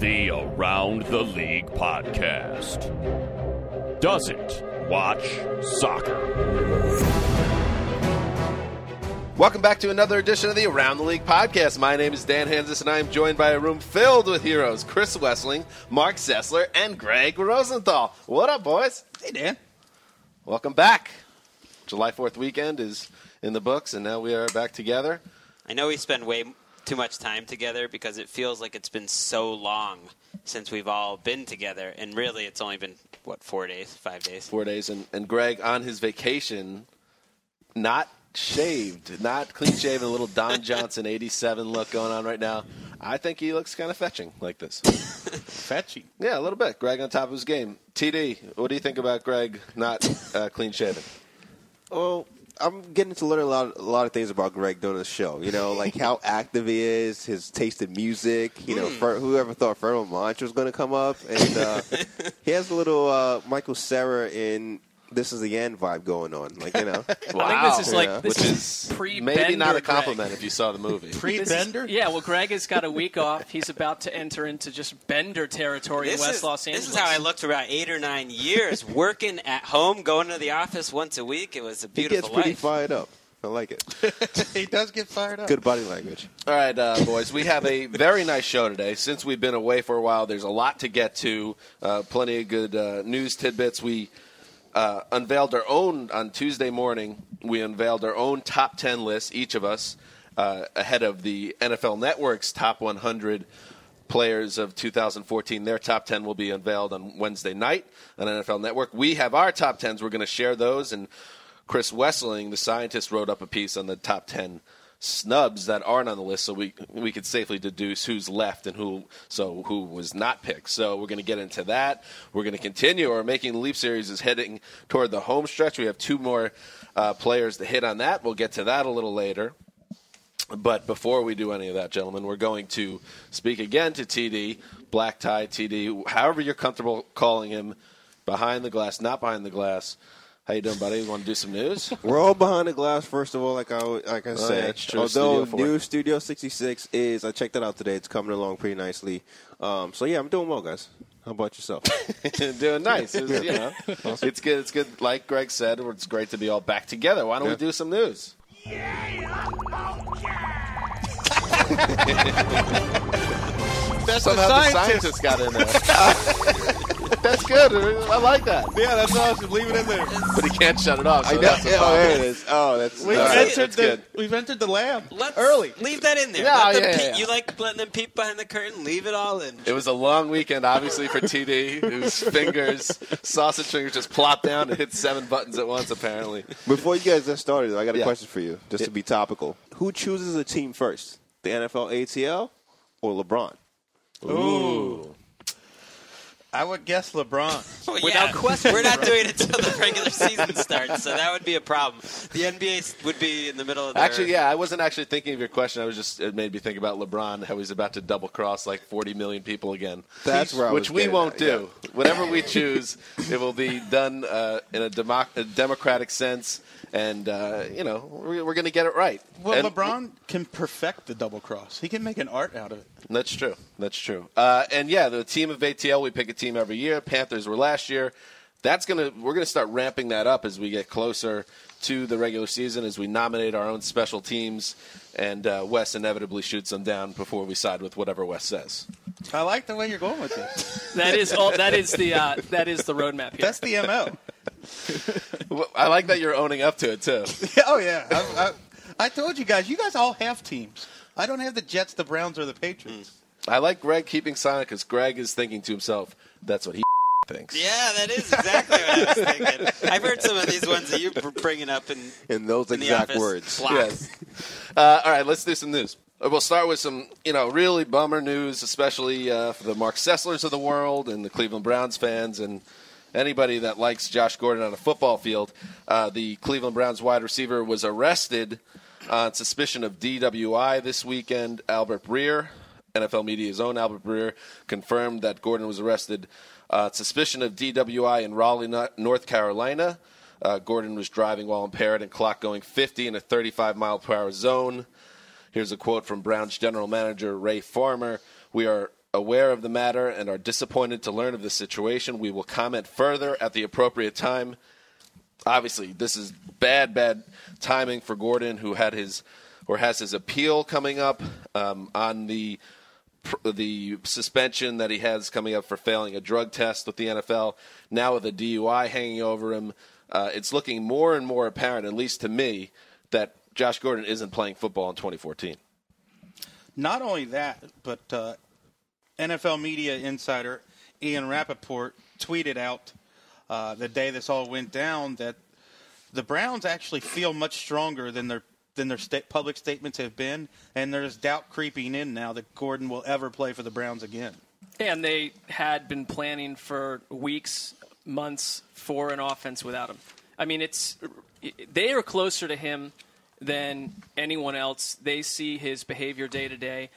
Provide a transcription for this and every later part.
The Around the League podcast doesn't watch soccer. Welcome back to another edition of the Around the League podcast. My name is Dan Hanzus, and I am joined by a room filled with heroes Chris Wesseling, Mark Sessler, and Greg Rosenthal. What up, boys? Hey, Dan. Welcome back. July 4th weekend is in the books, and now we are back together. I know we spend way too much time together because it feels like it's been so long since we've all been together, and really it's only been, what, four days, five days? Four days, and, and Greg on his vacation, not shaved, not clean shaven, a little Don Johnson 87 look going on right now. I think he looks kind of fetching like this. Fetchy. Yeah, a little bit. Greg on top of his game. TD, what do you think about Greg not uh, clean shaven? Well, I'm getting to learn a lot, a lot of things about Greg during the show. You know, like how active he is, his taste in music. You know, for, whoever thought Pharoah Monch was going to come up, and uh, he has a little uh, Michael Cera in "This Is the End" vibe going on. Like you know, I think this is like Yeah. this Which is is pre maybe not a Greg. compliment if you saw the movie. Pre-Bender? Yeah, well, Greg has got a week off. He's about to enter into just Bender territory This in West is, Los Angeles. this is how I looked for about eight or nine years, working at home, going to the office once a week. It was a beautiful. he beautiful gets pretty life. fired up. I like it. he does get fired up. Good body language. All right, uh, boys, we have a very nice show today. Since we've been away for a while, there's a lot to get to. Uh, plenty of good uh, news tidbits. We uh, unveiled our own on Tuesday morning. We unveiled our own top 10 list, each of us, uh, ahead of the NFL Network's top 100 players of 2014. Their top 10 will be unveiled on Wednesday night on NFL Network. We have our top 10s. We're going to share those. And Chris Wesseling, the scientist, wrote up a piece on the top 10 snubs that aren't on the list so we we could safely deduce who's left and who so who was not picked. So we're going to get into that. We're going to continue. Our Making the Leap series is heading toward the home stretch. We have two more uh, players to hit on that. We'll get to that a little later. But before we do any of that, gentlemen, we're going to speak again to TD, Black Tie TD, however you're comfortable calling him, behind the glass, not behind the glass. How you doing, buddy? You want to do some news? We're all behind the glass. First of all, like I like I Oh, said, yeah, it's true. although Studio new Studio 66 is, I checked that out today. It's coming along pretty nicely. Um, so yeah, I'm doing well, guys. How about yourself? doing nice. It's, you know, it's good. It's good. Like Greg said, it's great to be all back together. Why don't we do some news? yeah That's Somehow the the scientist. scientist got in there. that's good. I like that. yeah, that's awesome. Leave it in there. But he can't shut it off. So I know. that's Oh, there it is. Oh, that's We've all right. entered that's the good. we've entered the lab Let's early. leave that in there. Yeah, Let yeah, peek. yeah. You like letting them peep behind the curtain? Leave it all in. It was a long weekend, obviously, for TD, whose fingers, sausage fingers, just plopped down and hit seven buttons at once, apparently. Before you guys get started, I got a Yeah. question for you, just to be topical. Who chooses a team first, the NFL ATL or LeBron? Ooh. I would guess LeBron. Well, Without yeah, question, we're not bro. doing it until the regular season starts, so that would be a problem. The NBA would be in the middle of their, Actually, yeah, I wasn't actually thinking of your question. I was just it made me think about LeBron, how he's about to double cross like 40 million people again. That's where I which we won't at, do. Whatever we choose, it will be done uh, in a, democ- a democratic sense, and uh, you know we're, we're going to get it right. Well, And- LeBron can perfect the double cross. He can make an art out of it. That's true. That's true. Uh, and yeah, the team of ATL, we pick a team every year. Panthers were last year. That's gonna we're gonna start ramping that up as we get closer to the regular season, as we nominate our own special teams, and uh, Wes inevitably shoots them down before we side with whatever Wes says. I like the way you're going with this. That is all. That is the uh, that is the roadmap here. That's the mo. I like that you're owning up to it too. oh yeah, I, I, I told you guys. You guys all have teams. I don't have the Jets, the Browns, or the Patriots. I like Greg keeping silent because Greg is thinking to himself, "That's what he thinks." Yeah, that is exactly what I was thinking. I've heard some of these ones that you're bringing up in, In those in exact words. Block. Yes. Uh, all right, let's do some news. Uh, We'll start with some, you know, really bummer news, especially uh, for the Mark Sesslers of the world and the Cleveland Browns fans and anybody that likes Josh Gordon on a football field. Uh, the Cleveland Browns wide receiver was arrested on suspicion of DWI this weekend. Albert Breer, NFL Media's own Albert Breer, confirmed that Gordon was arrested uh, suspicion of DWI in Raleigh, North Carolina. Uh, Gordon was driving while impaired and clock going 50 in a 35 mile per hour zone. Here's a quote from Browns general manager Ray Farmer. We are aware of the matter and are disappointed to learn of the situation. We will comment further at the appropriate time. Obviously, this is bad, bad timing for Gordon, who had his or has his appeal coming up um, on the the suspension that he has coming up for failing a drug test with the NFL. Now with a DUI hanging over him, uh, it's looking more and more apparent, at least to me, that Josh Gordon isn't playing football in 2014. Not only that, but uh, NFL media insider Ian Rapoport tweeted out uh, the day this all went down that the Browns actually feel much stronger than their than their public statements have been, and there's doubt creeping in now that Gordon will ever play for the Browns again. And they had been planning for weeks, months for an offense without him. I mean, it's they are closer to him than anyone else. They see his behavior day to day.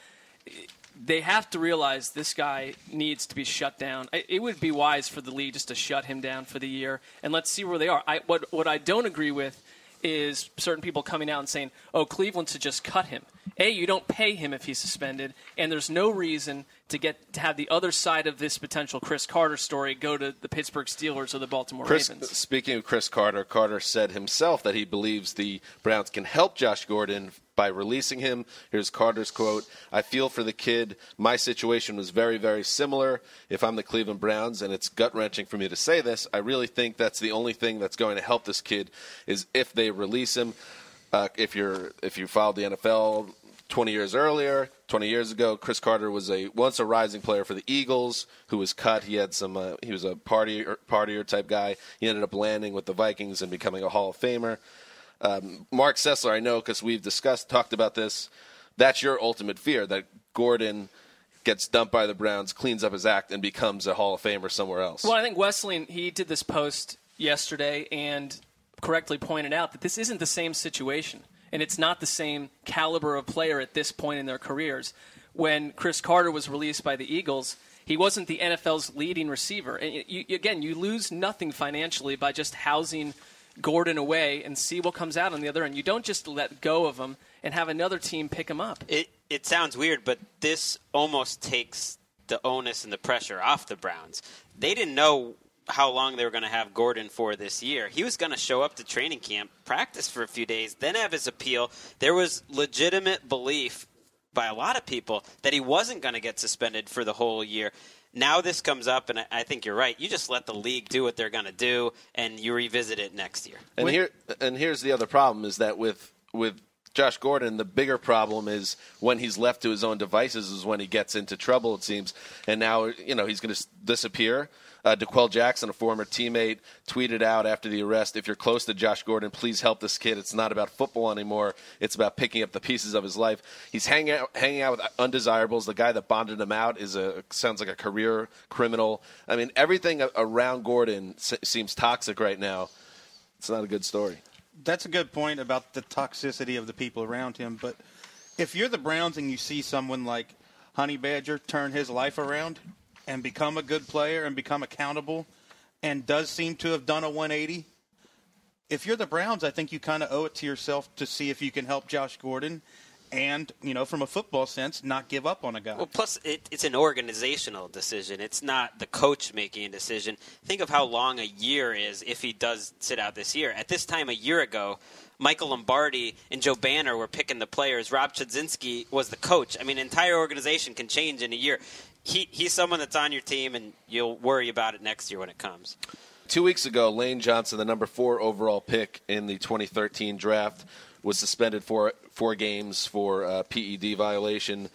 They have to realize this guy needs to be shut down. It would be wise for the league just to shut him down for the year and let's see where they are. I, what what I don't agree with is certain people coming out and saying, "Oh, Cleveland should just cut him." A, you don't pay him if he's suspended, and there's no reason to get to have the other side of this potential Cris Carter story go to the Pittsburgh Steelers or the Baltimore Chris, Ravens. speaking of Cris Carter, Carter said himself that he believes the Browns can help Josh Gordon by releasing him. Here's Carter's quote I feel for the kid. My situation was very, very similar. If I'm the Cleveland Browns, and it's gut wrenching for me to say this, I really think that's the only thing that's going to help this kid is if they release him. Uh, if you're if you followed the NFL 20 years earlier, 20 years ago, Cris Carter was a once a rising player for the Eagles who was cut. He had some uh, he was a partier partier type guy. He ended up landing with the Vikings and becoming a Hall of Famer. Um, Mark Sessler, I know because we've discussed talked about this. That's your ultimate fear that Gordon gets dumped by the Browns, cleans up his act, and becomes a Hall of Famer somewhere else. Well, I think Wesseling he did this post yesterday and correctly pointed out that this isn't the same situation, and it's not the same caliber of player at this point in their careers. When Cris Carter was released by the Eagles, he wasn't the NFL's leading receiver. And you, again, you lose nothing financially by just housing Gordon away and see what comes out on the other end. You don't just let go of him and have another team pick him up. It it sounds weird, but this almost takes the onus and the pressure off the Browns. They didn't know how long they were going to have Gordon for this year. He was going to show up to training camp, practice for a few days, then have his appeal. There was legitimate belief by a lot of people that he wasn't going to get suspended for the whole year. Now this comes up, and I- I think you're right. You just let the league do what they're going to do, and you revisit it next year. And here and here's the other problem is that with with Josh Gordon. The bigger problem is when he's left to his own devices is when he gets into trouble. It seems, and now you know he's going to disappear. Uh, D'Qwell Jackson, a former teammate, tweeted out after the arrest If you're close to Josh Gordon, please help this kid. It's not about football anymore. It's about picking up the pieces of his life. He's hanging out, hanging out with undesirables. The guy that bonded him out is a sounds like a career criminal. I mean, everything around Gordon seems toxic right now. It's not a good story. That's a good point about the toxicity of the people around him. But if you're the Browns and you see someone like Honey Badger turn his life around, and become a good player and become accountable and does seem to have done a 180. If you're the Browns, I think you kind of owe it to yourself to see if you can help Josh Gordon and, you know, from a football sense, not give up on a guy. Well, plus, it, it's an organizational decision. It's not the coach making a decision. Think of how long a year is if he does sit out this year. At this time a year ago, Michael Lombardi and Joe Banner were picking the players. Rob Chudzinski was the coach. I mean, entire organization can change in a year he, he's someone that's on your team, and you'll worry about it next year when it comes. Two weeks ago, Lane Johnson, the number four overall pick in the 2013 draft, was suspended for four games for uh, PED violation.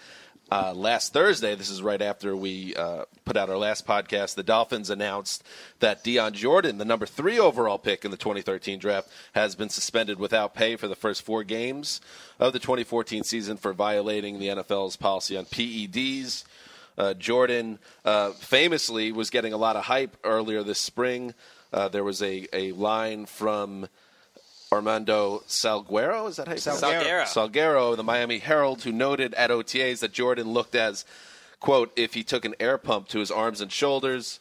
Uh, last Thursday, this is right after we uh, put out our last podcast, the Dolphins announced that Dion Jordan, the number three overall pick in the 2013 draft, has been suspended without pay for the first four games of the 2014 season for violating the NFL's policy on PEDs. Uh, Jordan uh, famously was getting a lot of hype earlier this spring. Uh, there was a, a line from Armando Salguero, is that how you say Salguero. Salguero, the Miami Herald, who noted at OTAs that Jordan looked as, quote, if he took an air pump to his arms and shoulders,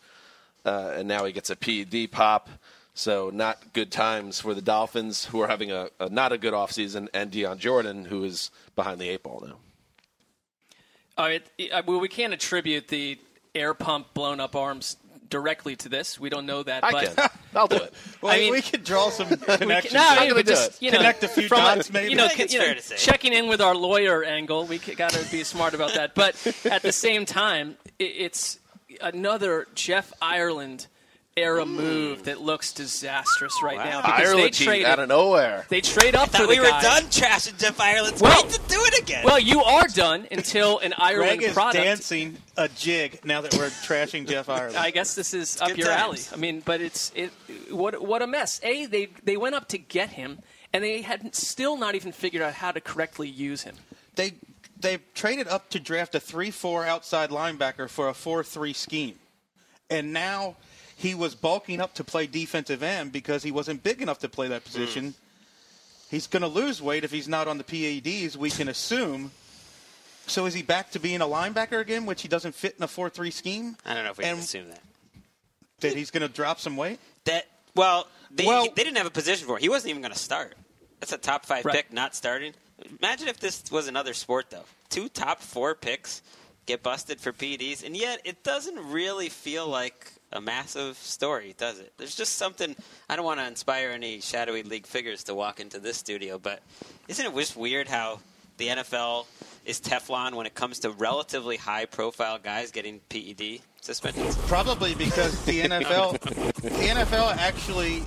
uh, and now he gets a PED pop. So not good times for the Dolphins, who are having a, a not a good offseason, and Dion Jordan, who is behind the eight ball now. It, it, well, we can't attribute the air pump blown up arms directly to this. We don't know that. I but, can. I'll do it. well, I mean, we could draw some connections. no, I mean, just, you know, connect a few dots, maybe. You know, it's you fair know, to say. checking in with our lawyer angle, we got to be smart about that. But at the same time, it, it's another Jeff Ireland era move that looks disastrous right now. Because Ireland they traded, out of nowhere. They trade up Thought for we the were guy. done trashing Jeff Ireland. Well- Wait to do it again. Well, you are done until an Ireland Greg is product. dancing a jig now that we're trashing Jeff Ireland. I guess this is up good your alley. I mean, but it's it. What what a mess. A they they went up to get him, and they had still not even figured out how to correctly use him. they they traded up to draft a three-four outside linebacker for a four-three scheme, and now he was bulking up to play defensive end because he wasn't big enough to play that mm. position. He's going to lose weight if he's not on the PEDs. We can assume. So is he back to being a linebacker again, which he doesn't fit in a four-three scheme? I don't know if we and can assume that. that he's going to drop some weight. That well, they Well- they didn't have a position for. It. He wasn't even going to start. That's a top five Right. pick, not starting. Imagine if this was another sport, though. Two top four picks get busted for PEDs, and yet it doesn't really feel like a massive story, does it? There's just something. I don't want to inspire any shadowy league figures to walk into this studio, but isn't it just weird how the NFL is Teflon when it comes to relatively high-profile guys getting PED suspensions? Probably because the NFL, the NFL actually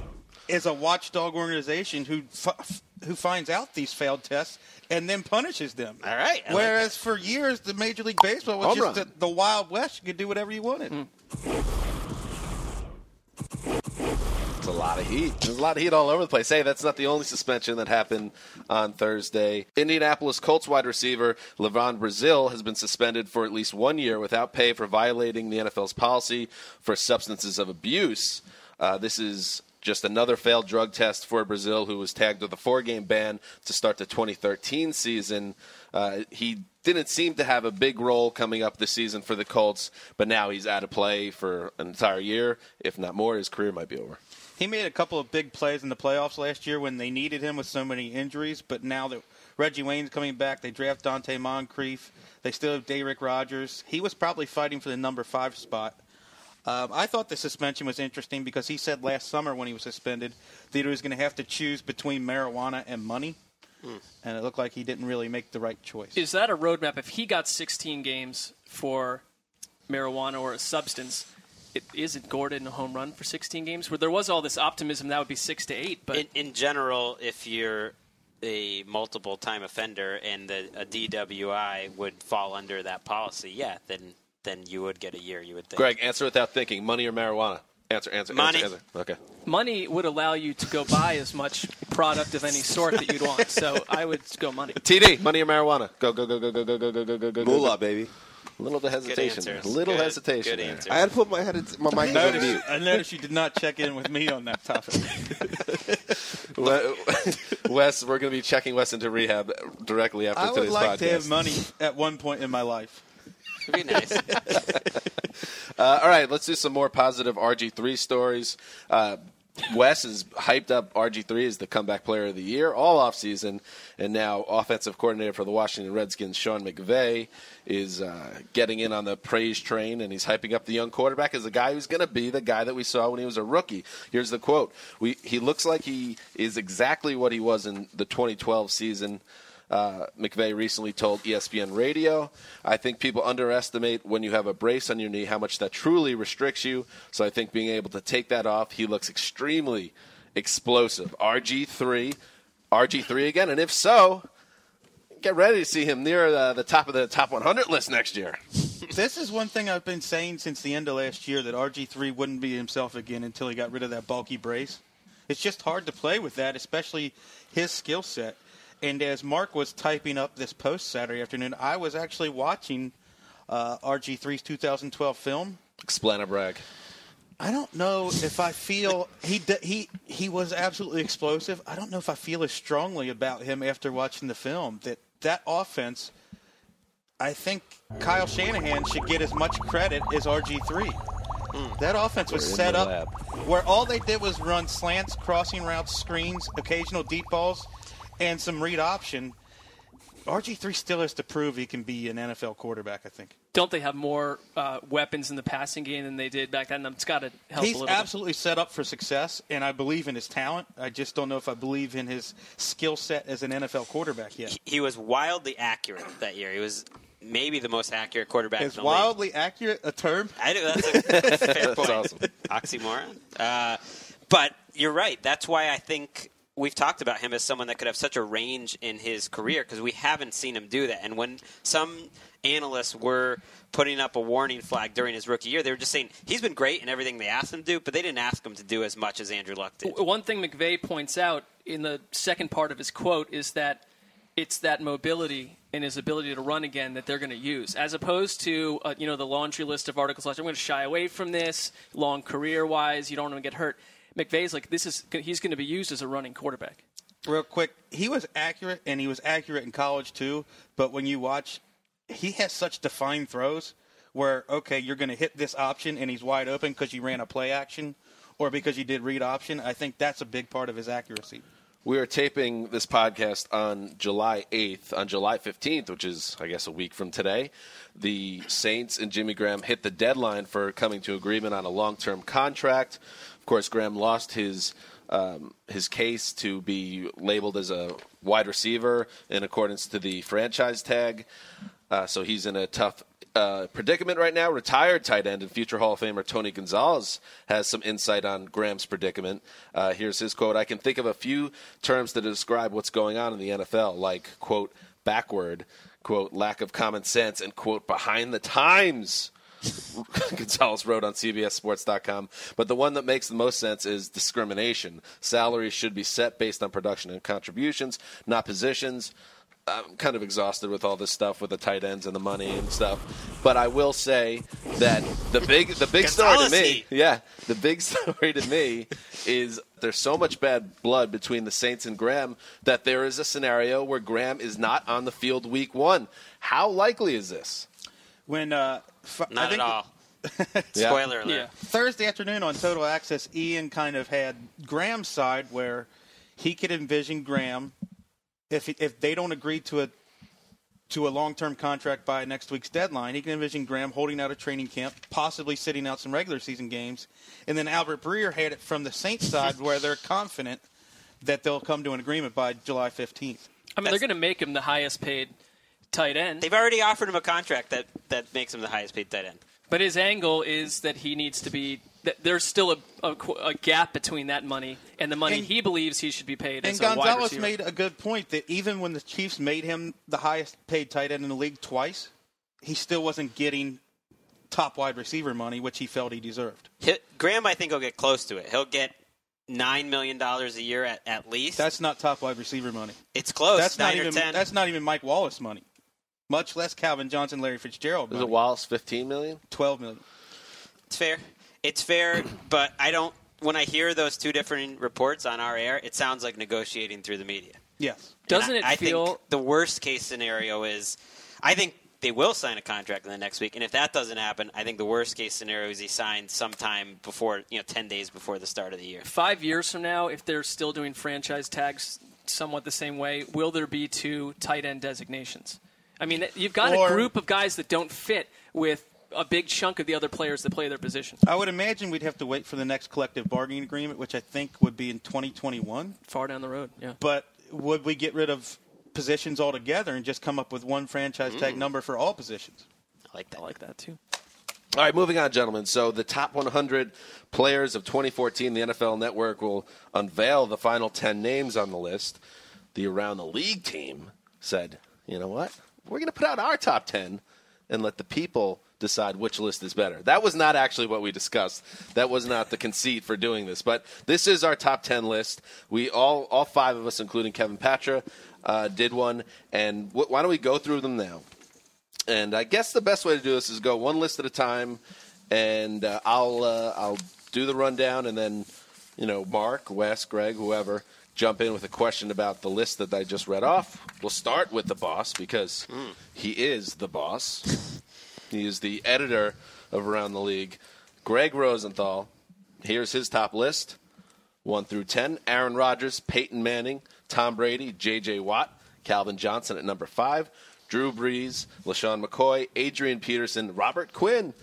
is a watchdog organization who f- who finds out these failed tests and then punishes them. All right, I like Whereas for years, the Major League Baseball was Home just the, the Wild West. You could do whatever you wanted. Hmm. It's a lot of heat. There's a lot of heat all over the place. Hey, that's not the only suspension that happened on Thursday. Indianapolis Colts wide receiver LaVon Brazill has been suspended for at least one year without pay for violating the NFL's policy for substances of abuse. Uh, this is just another failed drug test for Brazill, who was tagged with a four-game ban to start the 2013 season. Uh, he didn't seem to have a big role coming up this season for the Colts, but now he's out of play for an entire year, if not more. His career might be over. He made a couple of big plays in the playoffs last year when they needed him with so many injuries. But now that Reggie Wayne's coming back, they draft Donte Moncrief. They still have Da'Rick Rogers. He was probably fighting for the number five spot. Um, I thought the suspension was interesting because he said last summer when he was suspended that he was going to have to choose between marijuana and money. And it looked like he didn't really make the right choice. Is that a roadmap? If he got 16 games for marijuana or a substance, it, isn't Gordon a home run for 16 games? Where there was all this optimism that would be six to eight, but in, in general, if you're a multiple time offender and the, a DWI would fall under that policy, yeah, then then you would get a year. You would think. Greg, answer without thinking. Money or marijuana? Answer, answer, Money. answer, answer. Okay. Money would allow you to go buy as much product of any sort that you'd want. So I would go money. TD, money or marijuana? Go, go, go, go, go, go, go, go, go, go, go. Moolah, baby. A little bit of hesitation. answers. A little Good- hesitation. good answer. I had to put my head. My mic on mute. I noticed you did not check in with me on that topic. Wes, we're going to be checking Wes into rehab directly after I would like podcast. to have money at one point in my life. It'd be nice. Uh, all right, let's do some more positive RG3 stories. Uh, Wes has hyped up RG3 as the comeback player of the year all offseason, and now offensive coordinator for the Washington Redskins, Sean McVay, is uh, getting in on the praise train, and he's hyping up the young quarterback as the guy who's going to be the guy that we saw when he was a rookie. Here's the quote: "We he looks like he is exactly what he was in the 2012 season." Uh, McVay recently told ESPN Radio. I think people underestimate when you have a brace on your knee how much that truly restricts you. So I think being able to take that off, he looks extremely explosive. RG3, RG3 again, and if so, get ready to see him near uh, the top of the top 100 list next year. This is one thing I've been saying since the end of last year that RG3 wouldn't be himself again until he got rid of that bulky brace. It's just hard to play with that, especially his skill set. And as Mark was typing up this post Saturday afternoon, I was actually watching uh, RG3's 2012 film. Explain a brag. I don't know if I feel he he he was absolutely explosive. I don't know if I feel as strongly about him after watching the film that that offense. I think Kyle Shanahan should get as much credit as RG3. That offense was We're set up where all they did was run slants, crossing routes, screens, occasional deep balls, and some read option. RG3 still has to prove he can be an NFL quarterback. I think. Don't they have more uh, weapons in the passing game than they did back then? It's got to help a He's little bit. absolutely set up for success, and I believe in his talent. I just don't know if I believe in his skill set as an NFL quarterback yet. he was wildly accurate that year. He was maybe the most accurate quarterback Is in the league. wildly accurate a term? I do. That's a, that's a fair That's point. awesome. Oxymoron. Uh, but you're right. That's why I think we've talked about him as someone that could have such a range in his career because we haven't seen him do that. And when some analysts were putting up a warning flag during his rookie year, they were just saying he's been great in everything they asked him to do, but they didn't ask him to do as much as Andrew Luck did. One thing McVay points out in the second part of his quote is that it's that mobility and his ability to run again that they're going to use, as opposed to uh, you know the laundry list of articles I'm going to shy away from this long career wise. You don't want to get hurt. McVay's like this is he's going to be used as a running quarterback. Real quick, he was accurate, and he was accurate in college too. But when you watch, he has such defined throws where okay, you're going to hit this option, and he's wide open because you ran a play action, or because you did read option. I think that's a big part of his accuracy. We are taping this podcast on July 8th. On July 15th, which is, I guess, a week from today, the Saints and Jimmy Graham hit the deadline for coming to agreement on a long term contract. Of course, Graham lost his. Um, his case to be labeled as a wide receiver in accordance to the franchise tag. Uh, so he's in a tough uh, predicament right now. Retired tight end and future Hall of Famer Tony Gonzalez has some insight on Graham's predicament. Uh, here's his quote I can think of a few terms to describe what's going on in the NFL, like, quote, backward, quote, lack of common sense, and, quote, behind the times. Gonzalez wrote on CBSSports.com. But the one that makes the most sense is discrimination. Salaries should be set based on production and contributions, not positions. I'm kind of exhausted with all this stuff with the tight ends and the money and stuff. But I will say that the big the big story to me, yeah, the big story to me is there's so much bad blood between the Saints and Graham that there is a scenario where Graham is not on the field week one. How likely is this? When uh, f- I Not at think all. Spoiler alert. Yeah. Thursday afternoon on Total Access, Ian kind of had Graham's side where he could envision Graham if if they don't agree to a to a long term contract by next week's deadline, he can envision Graham holding out a training camp, possibly sitting out some regular season games, and then Albert Breer had it from the Saints side where they're confident that they'll come to an agreement by July fifteenth. I mean, they're going to make him the highest paid tight end. They've already offered him a contract that, that makes him the highest paid tight end. But his angle is that he needs to be That there's still a, a, a gap between that money and the money And- he believes he should be paid And as a wide Gonzalez receiver. made a good point that even when the Chiefs made him the highest paid tight end in the league twice, he still wasn't getting top wide receiver money, which he felt he deserved. He- Graham, I think, will get close to it. He'll get $9 million a year at, at least. That's not top wide receiver money. it's close. That's not 9 or even 10. that's not even Mike Wallace money. Much less Calvin Johnson, Larry Fitzgerald Is money. it Wallace 15 million? Twelve million. It's fair. It's fair, but I don't. When I hear those two different reports on our air, it sounds like negotiating through the media. Yes. Doesn't And it I, I feel- think the worst case scenario is, I think they will sign a contract in the next week, and if that doesn't happen, I think the worst case scenario is he signs sometime before, you know, ten days before the start of the year. Five years from now, if they're still doing franchise tags somewhat the same way, will there be two tight end designations? I mean, you've got Or- a group of guys that don't fit with a big chunk of the other players that play their position. I would imagine we'd have to wait for the next collective bargaining agreement, which I think would be in 2021. Far down the road, yeah. But would we get rid of positions altogether and just come up with one franchise tag mm. number for all positions? I like that. I like that too. All right, moving on, gentlemen. So the top 100 players of 2014, the NFL Network will unveil the final 10 names on the list. The Around the League team said, you know what? We're going to put out our top 10 and let the people decide which list is better. That was not actually what we discussed. That was not the conceit for doing this. But this is our top 10 list. We all, all five of us, including Kevin Patra, uh, did one. And wh- why don't we go through them now? And I guess the best way to do this is go one list at a time, and uh, I'll uh, I'll do the rundown, and then you know Mark, Wes, Greg, whoever jump in with a question about the list that I just read off. We'll start with the boss because he is the boss. he is the editor of Around the League, Greg Rosenthal. Here's his top list: one through ten. Aaron Rodgers, Peyton Manning, Tom Brady, J.J. Watt, Calvin Johnson at number five. Drew Brees, LeSean McCoy, Adrian Peterson, Robert Quinn,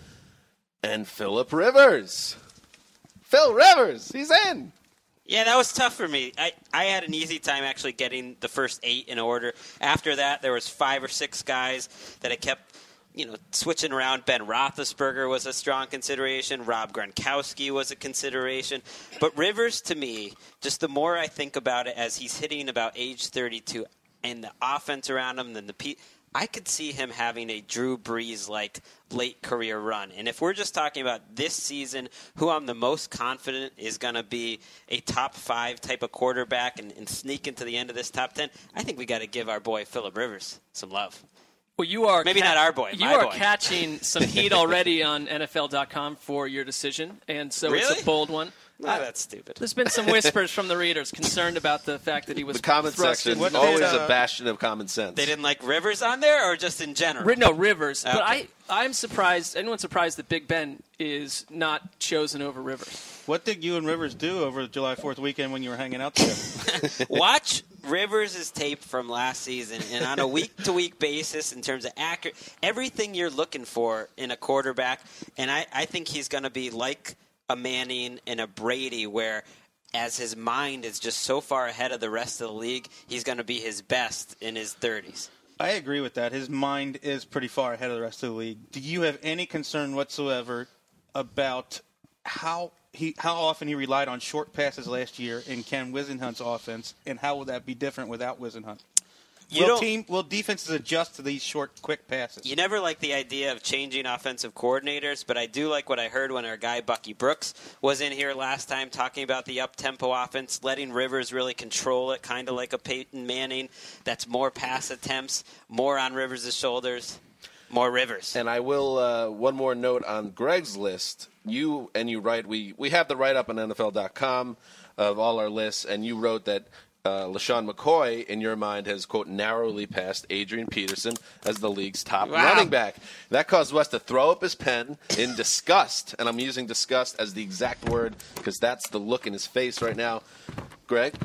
and Philip Rivers. Phil Rivers, he's in. Yeah, that was tough for me. I, I had an easy time actually getting the first eight in order. After that, there was five or six guys that I kept, you know, switching around. Ben Roethlisberger was a strong consideration. Rob Gronkowski was a consideration. But Rivers, to me, just the more I think about it, as he's hitting about age 32, and the offense around him, then the pe- I could see him having a Drew Brees like late career run. And if we're just talking about this season, who I'm the most confident is going to be a top five type of quarterback and, and sneak into the end of this top 10, I think we got to give our boy Philip Rivers some love. Well, you are Maybe not our boy, You are boy. catching some heat already on NFL.com for your decision, and so it's a bold one. Ah, that's stupid. There's been some whispers from the readers concerned about the fact that he was The comment section, in- always did, uh, a bastion of common sense. They didn't like Rivers on there or just in general? No, Rivers. But I, I'm surprised. Anyone surprised that Big Ben is not chosen over Rivers? What did you and Rivers do over the July 4th weekend when you were hanging out together? Watch Rivers' tape from last season, and on a week to week basis, in terms of accurate, everything you're looking for in a quarterback. And I, I think he's going to be like a Manning and a Brady, where as his mind is just so far ahead of the rest of the league, he's going to be his best in his 30s. I agree with that. His mind is pretty far ahead of the rest of the league. Do you have any concern whatsoever about how he how often he relied on short passes last year in Ken Whisenhunt's offense, and how will that be different without Wisenhunt? You will team will defenses adjust to these short, quick passes? You never like the idea of changing offensive coordinators, but I do like what I heard when our guy Bucky Brooks was in here last time talking about the up tempo offense, letting Rivers really control it, kind of like a Peyton Manning. That's more pass attempts, more on Rivers' shoulders, more Rivers. And I will uh, one more note on Greg's list. You and you write we we have the write up on NFL.com of all our lists, and you wrote that uh, LeSean McCoy, in your mind, has quote narrowly passed Adrian Peterson as the league's top Wow. running back. That caused Wes to throw up his pen in disgust, and I'm using disgust as the exact word because that's the look in his face right now. Greg,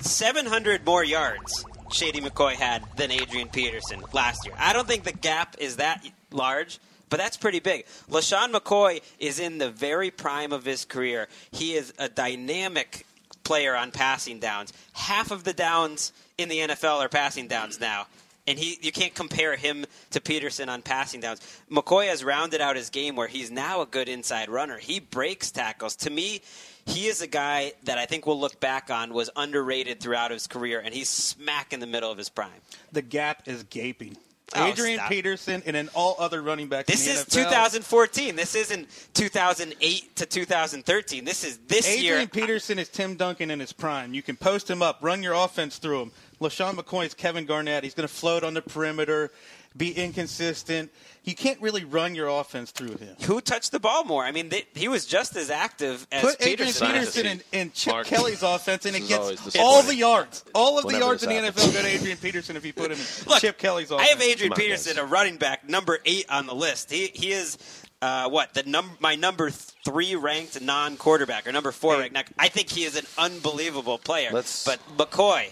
700 more yards Shady McCoy had than Adrian Peterson last year. I don't think the gap is that large, but that's pretty big. LeSean McCoy is in the very prime of his career. He is a dynamic player on passing downs. Half of the downs in the NFL are passing downs now. And he, you can't compare him to Peterson on passing downs. McCoy has rounded out his game where he's now a good inside runner. He breaks tackles. To me, he is a guy that I think we'll look back on was underrated throughout his career, and he's smack in the middle of his prime. The gap is gaping. Oh, Adrian stop. Peterson and then all other running backs. This in the is NFL. 2014. This isn't 2008 to 2013. This is this Adrian year. Adrian Peterson is Tim Duncan in his prime. You can post him up, run your offense through him. LeSean McCoy is Kevin Garnett. He's going to float on the perimeter, be inconsistent. You can't really run your offense through him. Who touched the ball more? I mean, they, he was just as active as Put Adrian Peterson. Peterson in, in Chip Mark, Kelly's offense, and it this is gets disappointing. all the yards. All of the yards in the NFL go to Adrian Peterson if you put him in Look, Chip Kelly's offense. I have Adrian Peterson, guys. a running back, number eight on the list. He he is uh, what the num my number three ranked non quarterback or number four ranked. I think he is an unbelievable player. Let's- but McCoy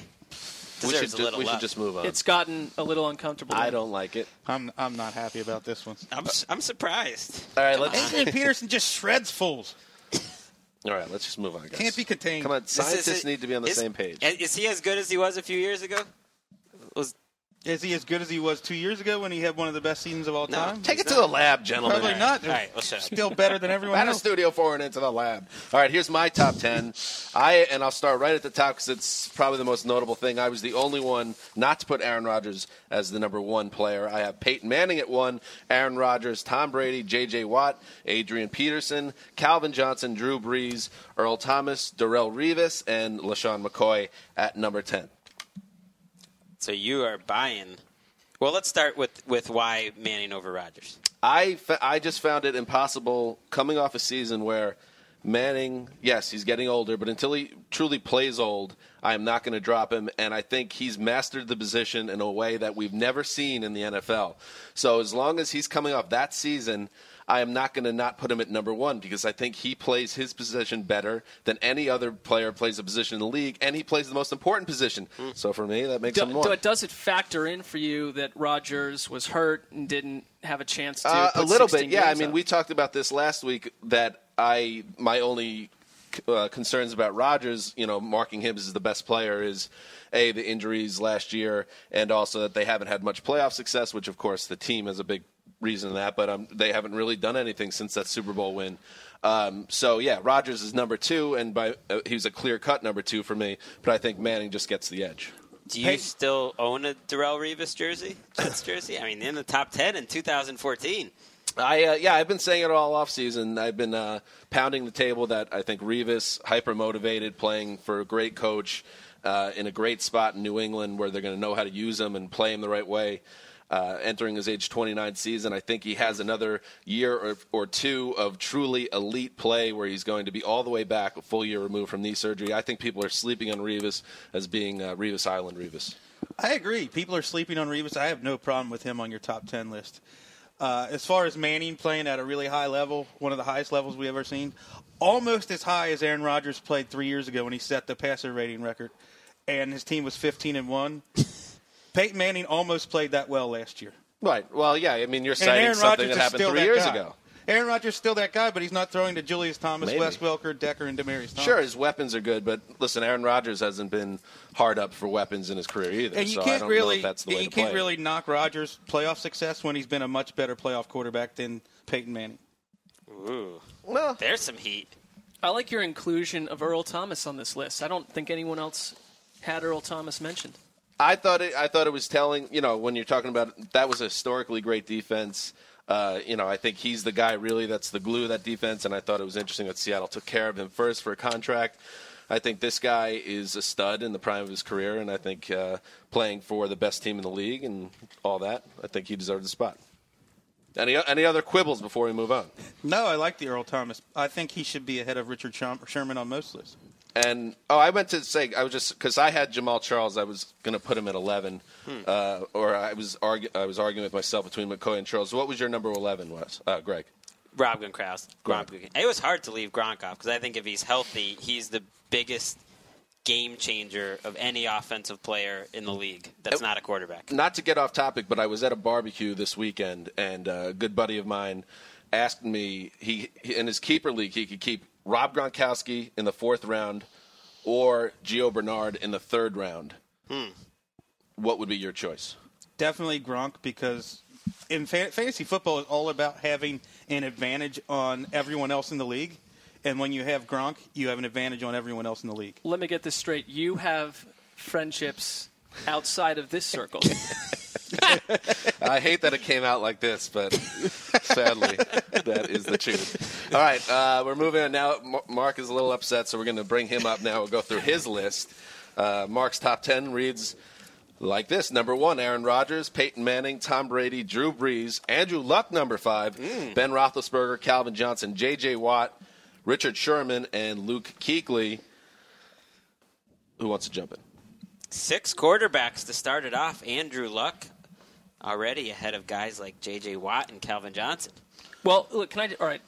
We should, a little we should love. just move on. It's gotten a little uncomfortable. I don't like it. I'm, I'm not happy about this one. I'm I'm surprised. All right, let's Adrian Peterson just shreds fools. all right, let's just move on, guys. Can't be contained. Come on, This is scientists it. need to be on the Is- same page. Is he as good as he was a few years ago? Was Is he as good as he was two years ago when he had one of the best seasons of all No. time? Take it to the lab, gentlemen. Probably not. All right, well, shut. Still better than everyone Out of studio four and into the lab. All right, here's my top ten. I and I'll start right at the top because it's probably the most notable thing. I was the only one not to put Aaron Rodgers as the number one player. I have Peyton Manning at one, Aaron Rodgers, Tom Brady, J.J. Watt, Adrian Peterson, Calvin Johnson, Drew Brees, Earl Thomas, Darrelle Revis, and LeSean McCoy at number ten. So you are buying? Well, let's start with with why Manning over Rodgers. I, I just found it impossible coming off a season where Manning, yes, he's getting older, but until he truly plays old, I am not going to drop him. And I think he's mastered the position in a way that we've never seen in the NFL. So as long as he's coming off that season, I am not going to not put him at number one because I think he plays his position better than any other player plays a position in the league, and he plays the most important position. So for me, that makes Do, him one. do- does it factor in for you that Rodgers was hurt and didn't have a chance to? Uh, a little bit, yeah. I mean, up? we talked about this last week. That I my only uh, concerns about Rodgers, you know, marking him as the best player is a the injuries last year, and also that they haven't had much playoff success, which of course the team is a big reason that. But um, they haven't really done anything since that Super Bowl win. Um, so yeah, Rodgers is number two, and by uh, he was a clear cut number two for me. But I think Manning just gets the edge. Do you still own a Darrelle Revis jersey, Jets jersey? I mean, in the top ten in 2014. I uh, yeah, I've been saying it all off season. I've been uh, pounding the table that I think Revis hyper motivated, playing for a great coach uh, in a great spot in New England where they're going to know how to use him and play him the right way. Uh, entering his age 29 season, I think he has another year or, or two of truly elite play where he's going to be all the way back, a full year removed from knee surgery. I think people are sleeping on Revis as being uh, Revis Island Revis. I agree. People are sleeping on Revis. I have no problem with him on your top 10 list. Uh, as far as Manning playing at a really high level, one of the highest levels we've ever seen, almost as high as Aaron Rodgers played three years ago when he set the passer rating record, and his team was 15 and one. Peyton Manning almost played that well last year. Right. Well, yeah. I mean, you're And citing Aaron something Rodgers that is happened still three that years guy. ago. Aaron Rodgers is still that guy, but he's not throwing to Julius Thomas, Maybe. Wes Welker, Decker, and Demaryius Thomas. Sure, his weapons are good, but listen, Aaron Rodgers hasn't been hard up for weapons in his career either. And you so can't don't really, know if that's the way you to can't play it. really knock Rodgers' playoff success when he's been a much better playoff quarterback than Peyton Manning. Ooh, Well, there's some heat. I like your inclusion of Earl Thomas on this list. I don't think anyone else had Earl Thomas mentioned. I thought it. I thought it was telling. You know, when you're talking about that was a historically great defense. Uh, you know, I think he's the guy really that's the glue of that defense, and I thought it was interesting that Seattle took care of him first for a contract. I think this guy is a stud in the prime of his career, and I think uh, playing for the best team in the league and all that, I think he deserved the spot. Any any other quibbles before we move on? No, I like the Earl Thomas. I think he should be ahead of Richard Sherman on most lists. And oh, I went to say I was just because I had Jamaal Charles, I was going to put him at eleven, uh, or I was argu- I was arguing with myself between McCoy and Charles. What was your number eleven? Was uh, Greg? Rob Gronkowski. Gronk. It was hard to leave Gronk off because I think if he's healthy, he's the biggest game changer of any offensive player in the league. That's not a quarterback. Not to get off topic, but I was at a barbecue this weekend, and a good buddy of mine asked me he in his keeper league he could keep Rob Gronkowski in the fourth round or Gio Bernard in the third round. Hmm. What would be your choice? definitely Gronk because in fa- fantasy football is all about having an advantage on everyone else in the league. And when you have Gronk, you have an advantage on everyone else in the league. Let me get this straight. You have friendships outside of this circle. I hate that it came out like this, but sadly, that is the truth. All right, uh, we're moving on now. M- Mark is a little upset, so we're going to bring him up now. We'll go through his list. Uh, Mark's top 10 reads like this Number one, Aaron Rodgers, Peyton Manning, Tom Brady, Drew Brees, Andrew Luck, number five, Ben Roethlisberger, Calvin Johnson, J.J. Watt, Richard Sherman, and Luke Kuechly. Who wants to jump in? Six quarterbacks to start it off. Andrew Luck already ahead of guys like J.J. Watt and Calvin Johnson. well, look, can I? All right,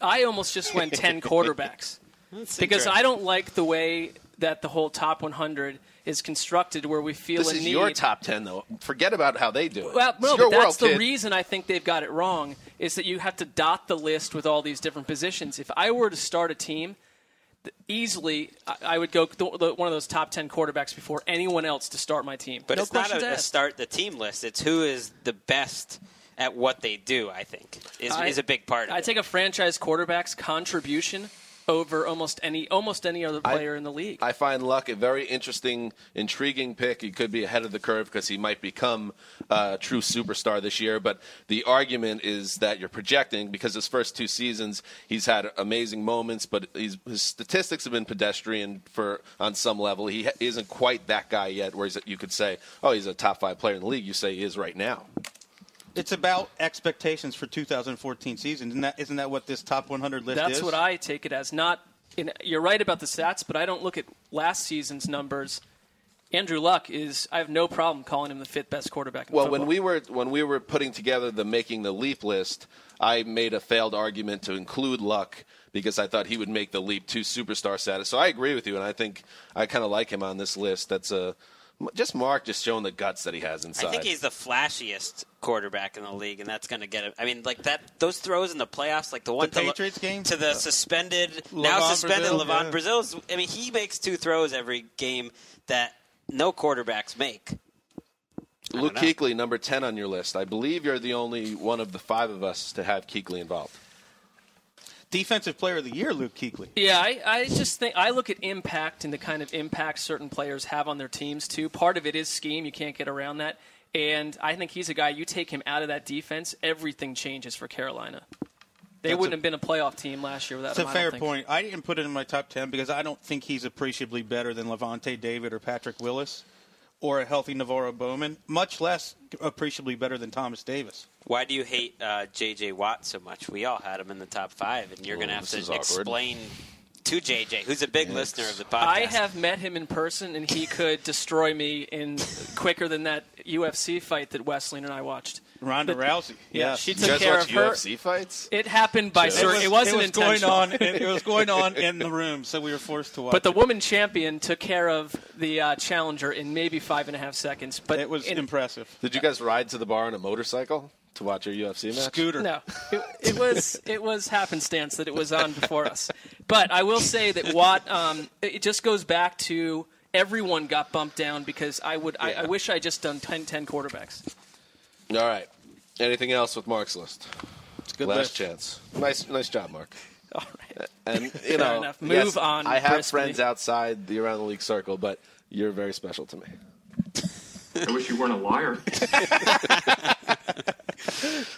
I almost just went ten quarterbacks That's because. I don't like the way that the whole top 100 is constructed, where we feel This a is need. your top 10, though. Forget about how they do it. Well, no, it's your but that's world, the kid. reason I think they've got it wrong is that you have to dot the list with all these different positions. If I were to start a team, th- easily I, would go one of those top ten quarterbacks before anyone else to start my team. But no it's not a, a start the team list. It's who is the best at what they do. I think is, I- is a big part. of I it. take a franchise quarterback's contribution over almost any almost any other player in the league. I find Luck a very interesting, intriguing pick. He could be ahead of the curve because he might become a true superstar this year. But the argument is that you're projecting because his first two seasons he's had amazing moments, but he's, his statistics have been pedestrian for on some level. He isn't quite that guy yet. Where he's, you could say, oh, he's a top five player in the league. You say he is right now. It's about expectations for 2014 season. Isn't that, isn't that what this top 100 list is? That's is? what I take it as. Not in, you're right about the stats, but I don't look at last season's numbers. Andrew Luck is. I have no problem calling him the fifth best quarterback. In Well, football. when we were when we were putting together the making the leap list, I made a failed argument to include Luck because I thought he would make the leap to superstar status. So I agree with you, and I think I kind of like him on this list. That's a just Mark just showing the guts that he has inside. I think he's the flashiest quarterback in the league, and that's going to get him. I mean, like that those throws in the playoffs, like the one The to, Patriots game? to the uh, suspended now LaVon suspended Brazill, LaVon yeah. Brazill's. I mean, he makes two throws every game that no quarterbacks make. Luke know. Kuechly, number ten on your list. I believe you're the only one of the five of us to have Kuechly involved. Defensive Player of the Year, Luke Kuechly. Yeah, I, I just think I look at impact and the kind of impact certain players have on their teams too. Part of it is scheme; you can't get around that. And I think he's a guy. You take him out of that defense, everything changes for Carolina. They That's wouldn't a- have been a playoff team last year without That's him. I don't fair think. point. I didn't put it in my top 10 because I don't think he's appreciably better than Lavonte David or Patrick Willis or a healthy NaVorro Bowman, much less appreciably better than Thomas Davis. Why do you hate uh, J.J. Watt so much? We all had him in the top five, and you're going to have to explain to J.J., who's a big listener of the podcast. I have met him in person, and he could destroy me in quicker than that UFC fight that Wesley and I watched. Ronda Rousey. Yeah, yes. she You took guys care watch of her. UFC fights? It happened by It sur- was- It wasn't it was going on. It, it was going on in the room, so we were forced to watch. But the it. woman champion took care of the uh, challenger in maybe five and a half seconds. But it was in- impressive. Did you guys ride to the bar on a motorcycle to watch your UFC match? Scooter. No, it, it was it was happenstance that it was on before us. But I will say that Watt, um, it just goes back to everyone got bumped down because I would I, I wish I just done 10, 10 quarterbacks. All right. Anything else with Mark's list? It's a good Last list. chance. Nice, nice job, Mark. All right. And you Fair know, enough. Move yes, on, I have Briskly. friends outside the around the league circle, but you're very special to me. I wish you weren't a liar.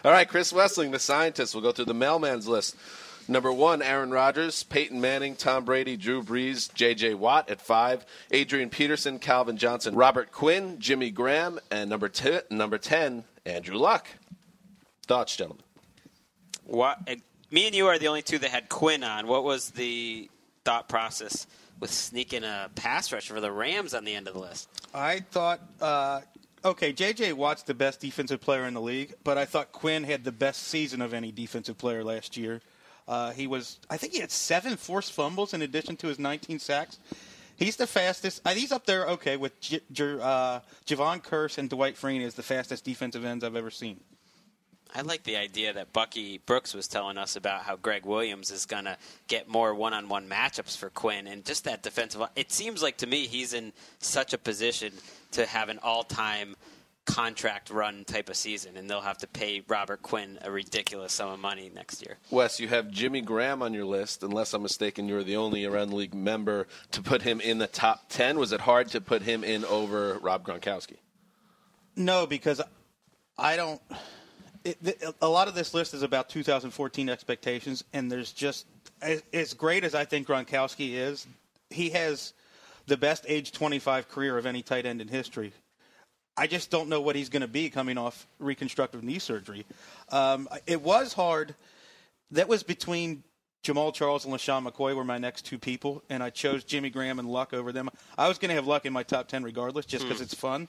All right, Chris Wesseling, the scientist. We'll go through the mailman's list. Number one, Aaron Rodgers, Peyton Manning, Tom Brady, Drew Brees, J.J. Watt at five, Adrian Peterson, Calvin Johnson, Robert Quinn, Jimmy Graham, and number ten, number ten, Andrew Luck. Thoughts, gentlemen? What, uh, me and you are the only two that had Quinn on. What was the thought process with sneaking a pass rush for the Rams on the end of the list? I thought, uh, okay, J.J. Watt's the best defensive player in the league, but I thought Quinn had the best season of any defensive player last year. Uh, he was, I think he had seven forced fumbles in addition to his 19 sacks. He's the fastest. Uh, he's up there, okay, with J- J- uh, Jevon Kearse and Dwight Freeney as the fastest defensive ends I've ever seen. I like the idea that Bucky Brooks was telling us about how Gregg Williams is going to get more one-on-one matchups for Quinn and just that defensive. It seems like to me he's in such a position to have an all-time contract run type of season, and they'll have to pay Robert Quinn a ridiculous sum of money next year. Wes, you have Jimmy Graham on your list. Unless I'm mistaken, you're the only around the league member to put him in the top 10. Was it hard to put him in over Rob Gronkowski? No, because I don't. It, th- a lot of this list is about 2014 expectations, and there's just as, as great as I think Gronkowski is, he has the best age 25 career of any tight end in history. I just don't know what he's going to be coming off reconstructive knee surgery. Um, it was hard. That was between Jamaal Charles and LeSean McCoy were my next two people, and I chose Jimmy Graham and Luck over them. I was going to have Luck in my top 10 regardless, just because Hmm. it's fun.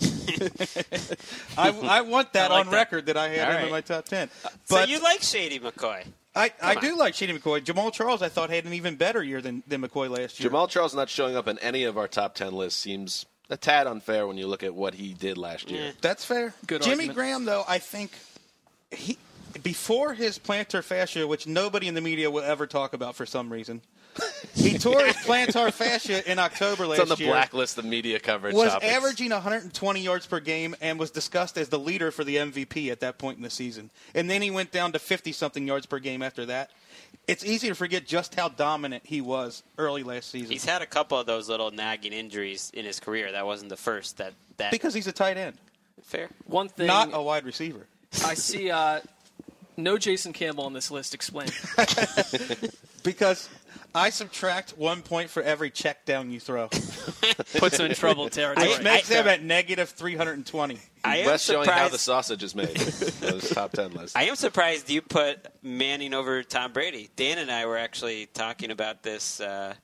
I, I want that I like on that. record that I had All him in my top 10. so But you like Shady McCoy? I, I do like Shady McCoy. Jamaal Charles, I thought, had an even better year than, than McCoy last year. Jamaal Charles not showing up in any of our top 10 lists seems a tad unfair when you look at what he did last year. That's fair. Good Jimmy argument. Graham, though, I think he before his plantar fascia, which nobody in the media will ever talk about for some reason, he tore his plantar fascia in October last It's on the year. blacklist of media coverage was topics. averaging 120 yards per game and was discussed as the leader for the MVP at that point in the season. And then he went down to 50 something yards per game after that. It's easy to forget just how dominant he was early last season. He's had a couple of those little nagging injuries in his career. That wasn't the first. That that because he's a tight end, fair. One thing not a wide receiver. I see uh, no Jason Campbell on this list. Explain. Because I subtract one point for every check down you throw. Puts him in trouble territory. Which makes him at negative 320. I am Wes showing how surprised- the sausage is made. Those top 10 lists. I am surprised you put Manning over Tom Brady. Dan and I were actually talking about this uh,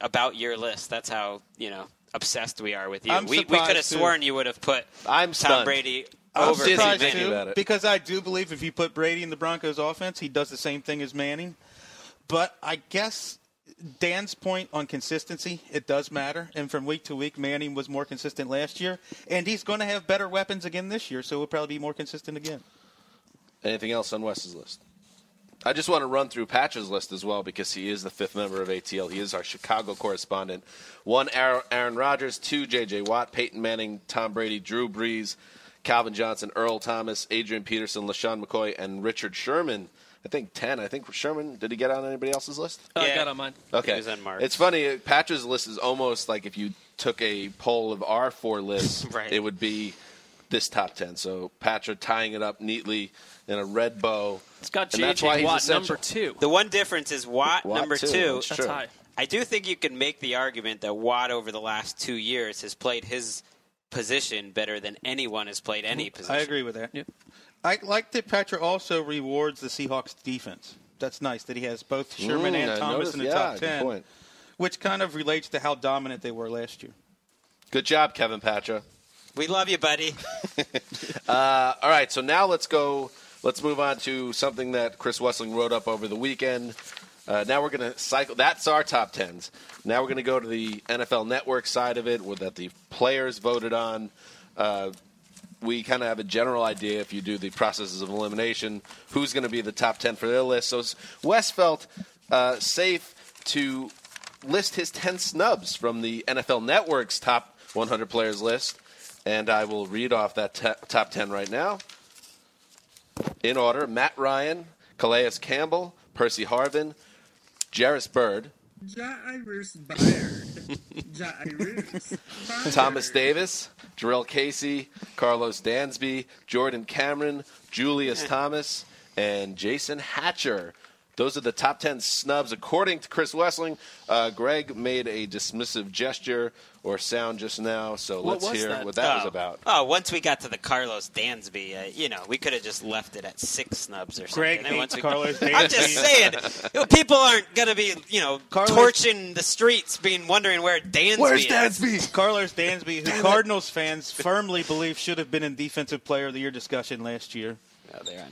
about your list. That's how you know obsessed we are with you. I'm we we could have sworn you would have put I'm Tom stunned. Brady I'm over surprised Manning. too, because I do believe if you put Brady in the Broncos offense, he does the same thing as Manning. But I guess Dan's point on consistency, it does matter. And from week to week, Manning was more consistent last year, and he's going to have better weapons again this year, so he'll probably be more consistent again. Anything else on Wes's list? I just want to run through Patch's list as well because he is the fifth member of ATL. He is our Chicago correspondent. One, Aaron Rodgers. Two, J.J. Watt, Peyton Manning, Tom Brady, Drew Brees, Calvin Johnson, Earl Thomas, Adrian Peterson, LeSean McCoy, and Richard Sherman. I think 10. I think Sherman, did he get on anybody else's list? Uh, I got on mine. Okay. He was on Mark's. It's funny. Patch's list is almost like if you took a poll of our four lists, Right. it would be this top 10. So Patcher tying it up neatly in a red bow. It's got And that's why J.J. he's Watt number two. The one difference is Watt, Watt, number too. two. That's That's true. high. I do think you can make the argument that Watt over the last two years has played his position better than anyone has played any position. I agree with that. Yep. I like that Patrick also rewards the Seahawks defense. That's nice that he has both Sherman Mm, and I Thomas noticed- in the yeah, top 10, point. which kind of relates to how dominant they were last year. Good job, Kevin Patra. We love you, buddy. Uh, all right, so now let's go. Let's move on to something that Chris Wesseling wrote up over the weekend. Uh, now we're going to cycle. That's our top tens. Now we're going to go to the NFL Network side of it, with that the players voted on. Uh, we kind of have a general idea if you do the processes of elimination who's going to be the top 10 for their list. So Wes felt uh, safe to list his 10 snubs from the NFL Network's top 100 players list. And I will read off that te- top 10 right now. In order Matt Ryan, Calais Campbell, Percy Harvin, Jarris Byrd, Jairus Byard. Jairus. Thomas Davis, Jurrell Casey, Karlos Dansby, Jordan Cameron, Julius Thomas, and Jason Hatcher. Those are the top 10 snubs. According to Chris Wesseling, uh, Greg made a dismissive gesture or sound just now, so What let's hear that? what that oh. was about. Oh, once we got to the Karlos Dansby, uh, you know, we could have just left it at six snubs or something. Greg And hates once we- Karlos I'm just saying, you know, people aren't going to be, you know, Karlos- torching the streets, being wondering where Dansby Where's Dansby is. Karlos Dansby, who Cardinals fans firmly believe should have been in Defensive Player of the Year discussion last year.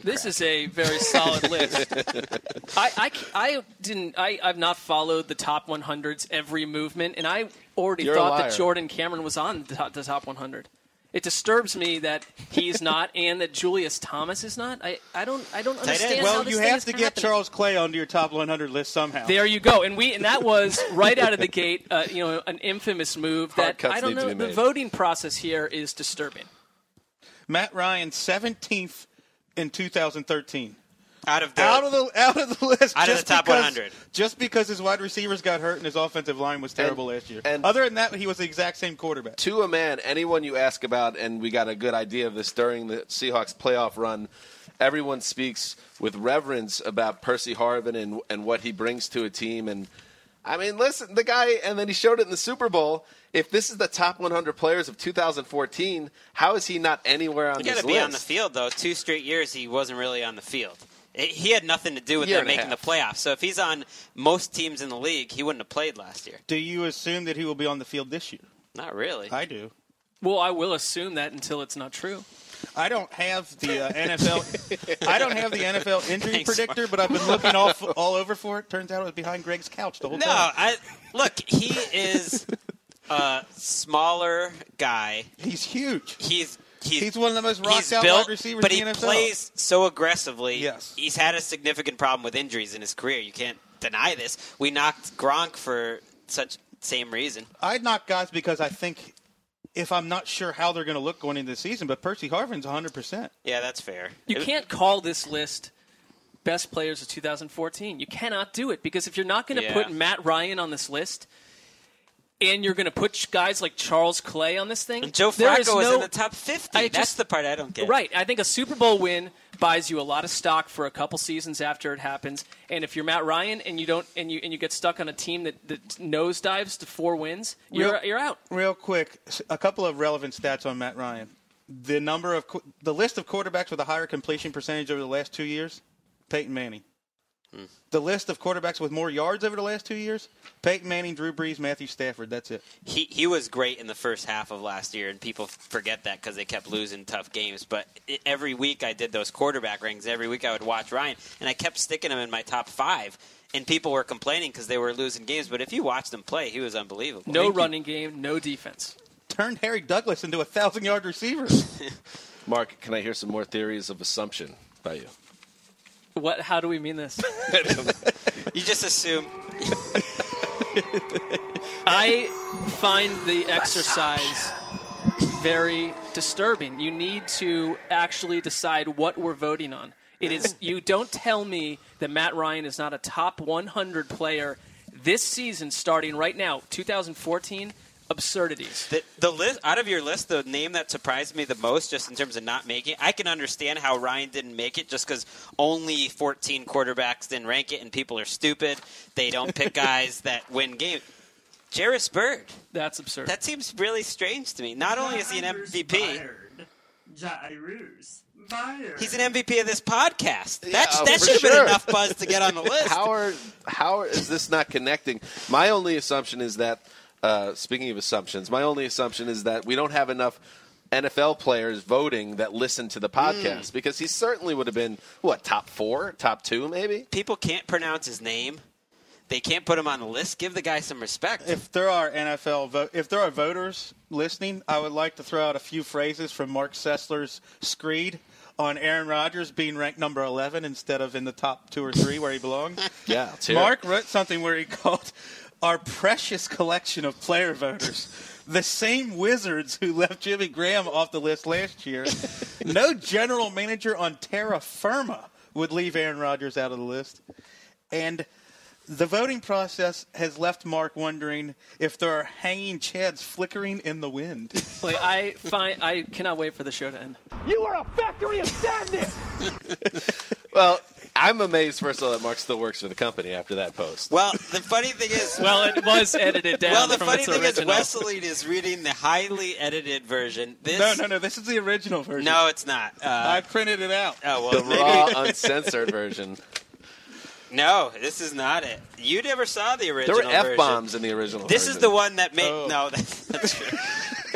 This crack. is a very solid list. I, I, I didn't. I, I've not followed the top 100s every movement, and I already You're thought that Jordan Cameron was on the top, the top 100. It disturbs me that he's not, and that Julius Thomas is not. I, I don't. I don't end. understand. how Well, this you thing have is to get happening. Charles Clay onto your top 100 list somehow. There you go, and we and that was right out of the gate. Uh, you know, an infamous move Hard that I don't know. be The voting process here is disturbing. Matt Ryan 17th in 2013. Out of the out of the out of the list, Out of just the top because- 100. just because his wide receivers got hurt and his offensive line was terrible last year. and- Other than that, he was the exact same quarterback. to a man, anyone you ask about, and we got a good idea of this during the Seahawks playoff run, everyone speaks with reverence about Percy Harvin and, and what he brings to a team. And I mean, listen, the guy, and then he showed it in the Super Bowl. If this is the top 100 players of 2014, how is he not anywhere on You this got to be on the field though. Two straight years he wasn't really on the field. It- he had nothing to do with them making the playoffs. So if he's on most teams in the league, he wouldn't have played last year. Do you assume that he will be on the field this year? Not really. I do. Well, I will assume that until it's not true. I don't have the uh, NFL. I don't have the NFL injury Thanks, predictor, but I've been looking all, all over for it. Turns out it was behind Greg's couch the whole time. No, time. I look. He is a smaller guy. He's huge. He's he's, He's one of the most rocked he's out built, wide receivers but in he the NFL. plays so aggressively. Yes. he's had a significant problem with injuries in his career. You can't deny this. We knocked Gronk for such same reason. I'd knock guys because I think if I'm not sure how they're going to look going into the season, but Percy Harvin's 100. percent Yeah, that's fair. You It- can't call this list best players of 2014. You cannot do it because if you're not going to Yeah. put Matt Ryan on this list and you're going to put guys like Charles Clay on this thing, And Joe there is Flacco is no- in the top 50. I That's just- the part I don't get. Right. I think a Super Bowl win buys you a lot of stock for a couple seasons after it happens. And if you're Matt Ryan and you don't and you and you get stuck on a team that, that nosedives to four wins, you're Real- you're out. Real quick, a couple of relevant stats on Matt Ryan. The number of the list of quarterbacks with a higher completion percentage over the last two years, Peyton Manning. Hmm. The list of quarterbacks with more yards over the last two years, Peyton Manning, Drew Brees, Matthew Stafford. That's it. He he was great in the first half of last year, and people forget that because they kept losing tough games. But every week I did those quarterback rings. Every week I would watch Ryan, and I kept sticking him in my top five. And people were complaining because they were losing games. But if you watched him play, he was unbelievable. No running game, no defense. Turned Harry Douglas into a thousand yard receiver. Mark, can I hear some more theories of assumption by you? What? How do we mean this? You just assume I find the exercise very disturbing. You need to actually decide what we're voting on. It is you don't tell me that Matt Ryan is not a top 100 player this season starting right now, 2014. Absurdities. the, the list out of your list. The name that surprised me the most, just in terms of not making, I can understand how Ryan didn't make it, just because only 14 quarterbacks didn't rank it, and people are stupid. They don't pick guys that win games. Jarris Byrd. That's absurd. That seems really strange to me. Not only is he an MVP, Jairus Byard. he's an MVP of this podcast. Yeah, That, that should have been enough buzz to get on the list. How are how are, is this not connecting? My only assumption is that uh, speaking of assumptions, my only assumption is that we don't have enough NFL players voting that listen to the podcast because he certainly would have been what top four, top two, maybe. People can't pronounce his name. They can't put him on the list. Give the guy some respect. if there are NFL, vo- if there are voters listening, I would like to throw out a few phrases from Mark Sessler's screed on Aaron Rodgers being ranked number 11 instead of in the top two or three where he belongs. Yeah, let's hear it. Mark wrote something where he called our precious collection of player voters. The same wizards who left Jimmy Graham off the list last year. No general manager on terra firma would leave Aaron Rodgers out of the list. And the voting process has left Mark wondering if there are hanging chads flickering in the wind. Like, I find I cannot wait for the show to end. You are a factory of sadness! Well, I'm amazed first of all that Mark still works for the company after that post. well, the funny thing is, Well, it was edited down well, the from funny its thing is, original. Wesley is reading the highly edited version. This, No, no, no. This is the original version. no, it's not. Uh, I printed it out. oh The well, maybe raw, uncensored version. no. This is not it. You never saw the original. There original. were f bombs in the original. This is the one that made Oh. no. That's, that's true.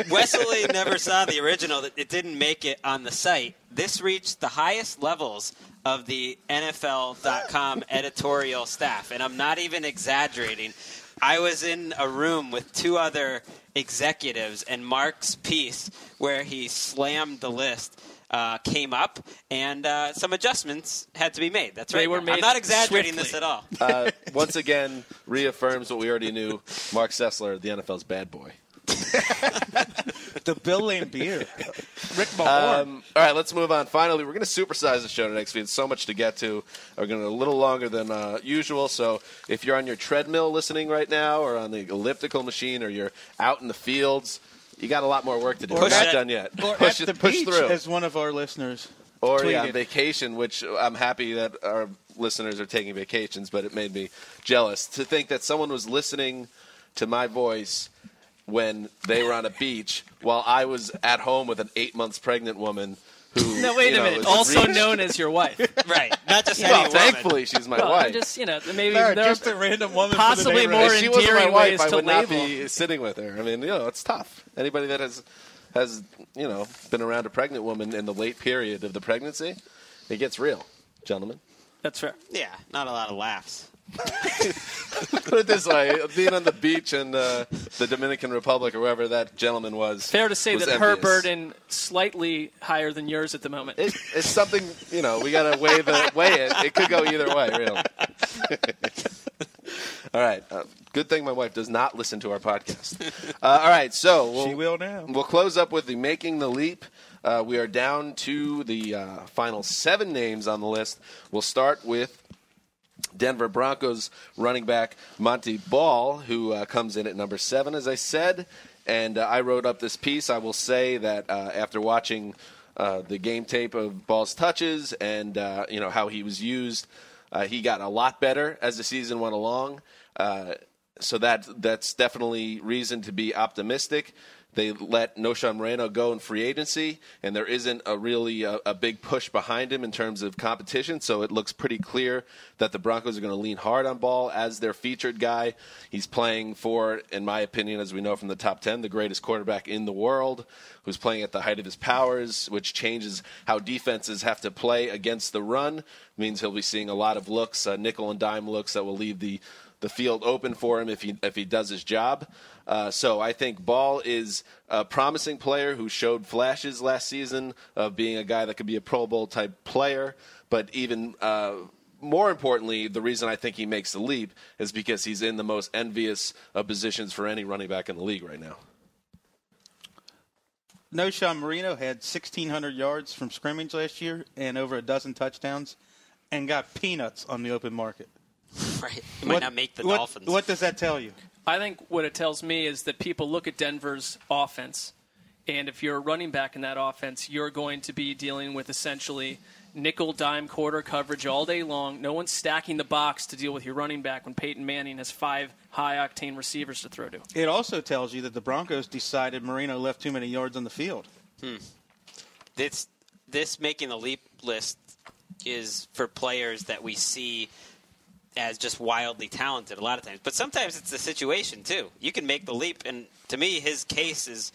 Wesley never saw the original. It didn't make it on the site. This reached the highest levels of the NFL.com editorial staff, and I'm not even exaggerating. I was in a room with two other executives, and Mark's piece, where he slammed the list, uh, came up, and uh, some adjustments had to be made. That's They right. were I'm not exaggerating swiftly. this at all. uh, once again reaffirms what we already knew. Mark Sessler, the NFL's bad boy. the Bill Laimbeer, Rick Mahorn. Um, all right, let's move on. Finally, we're going to supersize the show next week. So much to get to. We're going to a little longer than uh, usual. So if you're on your treadmill listening right now, or on the elliptical machine, or you're out in the fields, you got a lot more work to do. Or We're not at- done yet. or push at it, the push beach, through. as one of our listeners or yeah, on vacation, which I'm happy that our listeners are taking vacations, but it made me jealous to think that someone was listening to my voice when they were on a beach while I was at home with an eight months pregnant woman who. No, wait you a know, minute. Also reached- known as your wife. right. Not just Well, any woman. thankfully, she's my Well, wife. I'm just you know maybe Larry, there just a random woman for the possibly neighborhood. more if she wasn't my wife, ways I to would not label. be sitting with her. I mean, you know, it's tough. Anybody that has has you know been around a pregnant woman in the late period of the pregnancy, it gets real, gentlemen. That's fair. Yeah, not a lot of laughs. Put it this way: being on the beach in uh, the Dominican Republic or wherever that gentleman was. Fair to say was that her envious. burden slightly higher than yours at the moment. It, it's something you know. We got to weigh the weigh it. It could go either way, really. all right. Uh, good thing my wife does not listen to our podcast. Uh, all right, so we'll, She will now. We'll close up with the making the leap. Uh, we are down to the uh, final seven names on the list. We'll start with Denver Broncos running back Montee Ball, who uh, comes in at number seven, as I said. And uh, I wrote up this piece. I will say that uh, after watching uh, the game tape of Ball's touches and uh, you know how he was used, uh, he got a lot better as the season went along. So that that's definitely reason to be optimistic. They let Knowshon Moreno go in free agency, and there isn't a really a, a big push behind him in terms of competition. So it looks pretty clear that the Broncos are going to lean hard on Ball as their featured guy. He's playing for, in my opinion, as we know from the top ten, the greatest quarterback in the world, who's playing at the height of his powers, which changes how defenses have to play against the run. means he'll be seeing a lot of looks, uh, nickel and dime looks that will leave the the field open for him if he if he does his job. Uh, so I think Ball is a promising player who showed flashes last season of being a guy that could be a Pro Bowl type player. But even uh, more importantly, the reason I think he makes the leap is because he's in the most envious of positions for any running back in the league right now. Knowshon Moreno had 1,600 yards from scrimmage last year and over a dozen touchdowns, and got peanuts on the open market. Right. He might What- not make the what- Dolphins. What does that tell you? I think what it tells me is that people look at Denver's offense, and if you're a running back in that offense, you're going to be dealing with essentially nickel dime quarter coverage all day long. No one's stacking the box to deal with your running back when Peyton Manning has five high octane receivers to throw to. It also tells you that the Broncos decided Moreno left too many yards on the field. Hmm. This this making the leap list is for players that we see as just wildly talented a lot of times. But sometimes it's the situation too. You can make the leap, and to me, his case is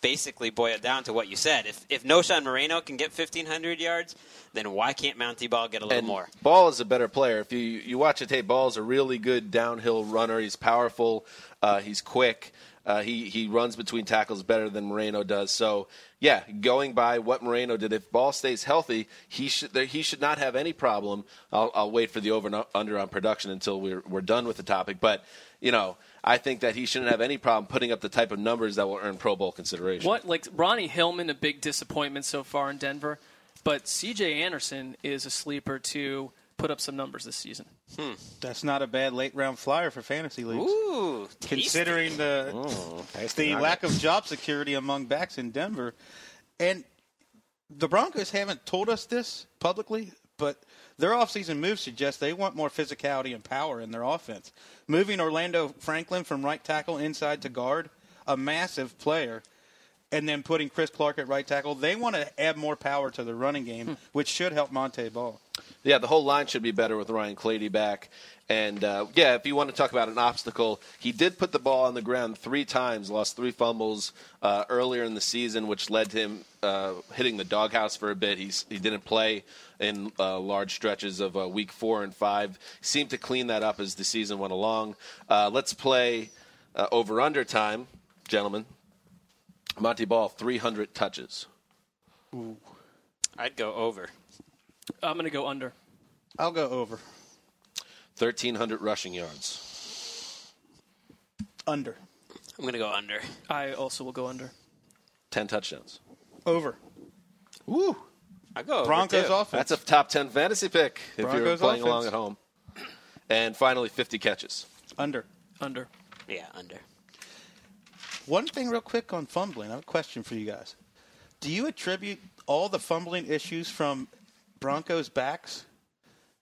basically boiled down to what you said. If if Knowshon Moreno can get fifteen hundred yards, then why can't Montee Ball get a little and more? Ball is a better player. If you you watch it, tape, Ball is a really good downhill runner. He's powerful. Uh, he's quick. Uh, he he runs between tackles better than Moreno does. So yeah, going by what Moreno did, if Ball stays healthy, he should he should not have any problem. I'll, I'll wait for the over and under on production until we're we're done with the topic. But you know, I think that he shouldn't have any problem putting up the type of numbers that will earn Pro Bowl consideration. What like Ronnie Hillman, a big disappointment so far in Denver, but C.J. Anderson is a sleeper to put up some numbers this season. Hmm. That's not a bad late round flyer for fantasy leagues. Ooh, considering the tasty the lack of job security among backs in Denver, and the Broncos haven't told us this publicly, but their offseason moves suggest they want more physicality and power in their offense. Moving Orlando Franklin from right tackle inside to guard, a massive player, and then putting Chris Clark at right tackle, they want to add more power to the running game, which should help Montee Ball. Yeah, the whole line should be better with Ryan Clady back. And uh, yeah, if you want to talk about an obstacle, he did put the ball on the ground three times, lost three fumbles uh, earlier in the season, which led to him uh, hitting the doghouse for a bit. He's, he didn't play in uh, large stretches of uh, week four and five. Seemed to clean that up as the season went along. Uh, let's play over under time, gentlemen. Montee Ball, 300 touches. Ooh. I'd go over. I'm going to go under. I'll go over. 1,300 rushing yards. Under. I'm going to go under. I also will go under. 10 touchdowns. Over. Woo. I go over, Broncos too. offense. That's a top 10 fantasy pick if you're playing offense. along at home. And finally, 50 catches. Under. Under. Yeah, under. One thing, real quick, on fumbling. I have a question for you guys. Do you attribute all the fumbling issues from Broncos backs,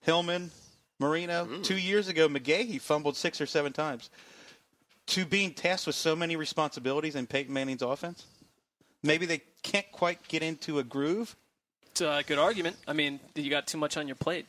Hillman, Moreno? Two years ago, McGahee fumbled six or seven times. To being tasked with so many responsibilities in Peyton Manning's offense? Maybe they can't quite get into a groove. It's a good argument. I mean, you got too much on your plate.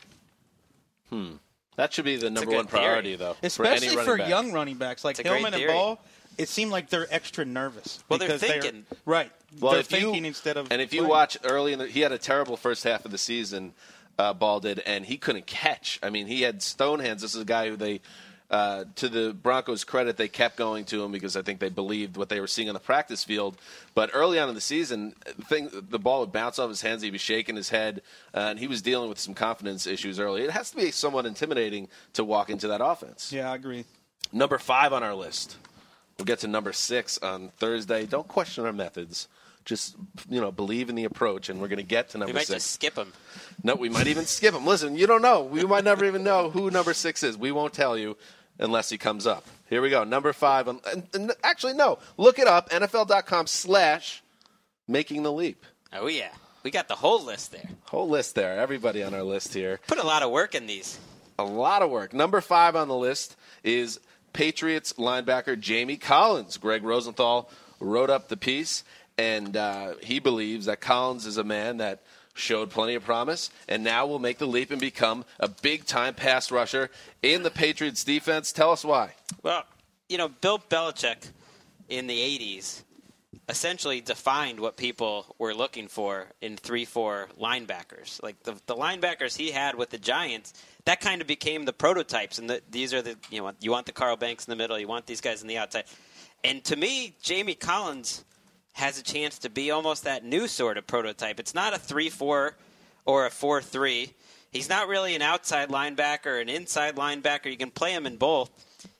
Hmm. That should be the number one priority, theory. though. Especially for, any for, back. young running backs like It's Hillman and. Ball. It seemed like they're extra nervous. Well, they're because thinking. right. Well, they're if you- thinking instead of. And if you playing. watch early in the, he had a terrible first half of the season. Uh, Ball did, and he couldn't catch. I mean, he had stone hands. This is a guy who they, uh, to the Broncos' credit, they kept going to him because I think they believed what they were seeing on the practice field. But early on in the season, the thing the ball would bounce off his hands. He'd be shaking his head, uh, and he was dealing with some confidence issues early. It has to be somewhat intimidating to walk into that offense. Yeah, I agree. Number five on our list. We'll get to number six on Thursday. Don't question our methods. Just you know, believe in the approach, and we're going to get to number We might six. just skip him. No, we might even skip him. Listen, you don't know. We might never even know who number six is. We won't tell you unless he comes up. Here we go. Number five. On, and, and actually, no. Look it up. NFL.com slash making the leap. Oh, yeah. We got the whole list there. Whole list there. Everybody on our list here. Put a lot of work in these. A lot of work. Number five on the list is Patriots linebacker Jamie Collins. Gregg Rosenthal wrote up the piece, and uh, he believes that Collins is a man that showed plenty of promise and now will make the leap and become a big time pass rusher in the Patriots defense. Tell us why. Well, you know, Bill Belichick in the 80s essentially defined what people were looking for in 3 4 linebackers. Like the, the linebackers he had with the Giants, that kind of became the prototypes. And the, these are the, you know, you want the Carl Banks in the middle, you want these guys in the outside. And to me, Jamie Collins has a chance to be almost that new sort of prototype. It's not a 3 4 or a 4 3. He's not really an outside linebacker an inside linebacker. You can play him in both.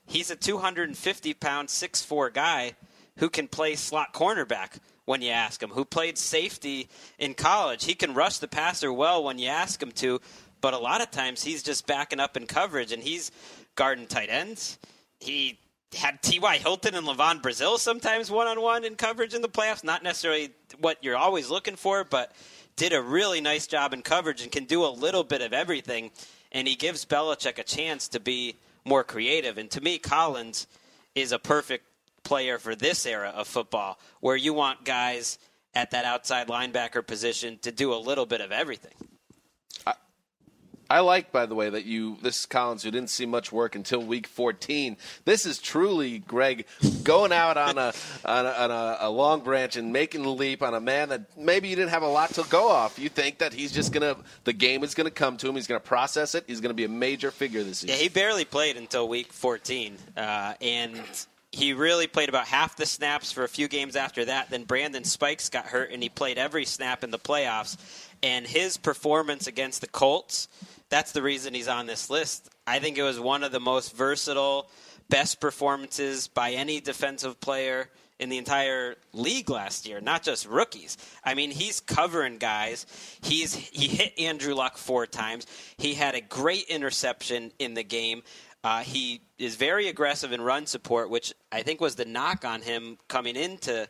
He's a 250 pound, 6'4 guy who can play slot cornerback when you ask him, who played safety in college. He can rush the passer well when you ask him to, but a lot of times he's just backing up in coverage and he's guarding tight ends. He had T.Y. Hilton and LaVon Brazill sometimes one on one in coverage in the playoffs. Not necessarily what you're always looking for, but did a really nice job in coverage and can do a little bit of everything. And he gives Belichick a chance to be more creative. And to me, Collins is a perfect player for this era of football where you want guys at that outside linebacker position to do a little bit of everything. I like, by the way, that you, this is Collins, who didn't see much work until week 14. This is truly, Greg, going out on a, on, a, on a, a long branch and making the leap on a man that maybe you didn't have a lot to go off. You think that he's just going to, the game is going to come to him. He's going to process it. He's going to be a major figure this season. Yeah, he barely played until week 14, uh, and he really played about half the snaps for a few games after that. Then Brandon Spikes got hurt, and he played every snap in the playoffs. And his performance against the Colts, that's the reason he's on this list. I think it was one of the most versatile, best performances by any defensive player in the entire league last year, not just rookies. I mean, he's covering guys. He's he hit Andrew Luck four times. He had a great interception in the game. Uh, he is very aggressive in run support, which I think was the knock on him coming into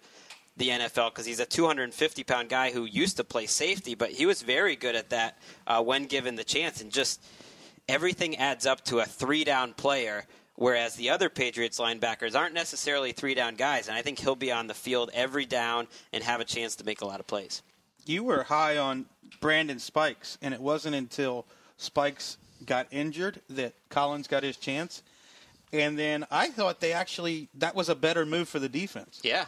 the NFL because he's a 250 pound guy who used to play safety, but he was very good at that uh, when given the chance. And just everything adds up to a three down player, whereas the other Patriots linebackers aren't necessarily three down guys. And I think he'll be on the field every down and have a chance to make a lot of plays. You were high on Brandon Spikes, and it wasn't until Spikes got injured that Collins got his chance. And then I thought they actually that was a better move for the defense. Yeah.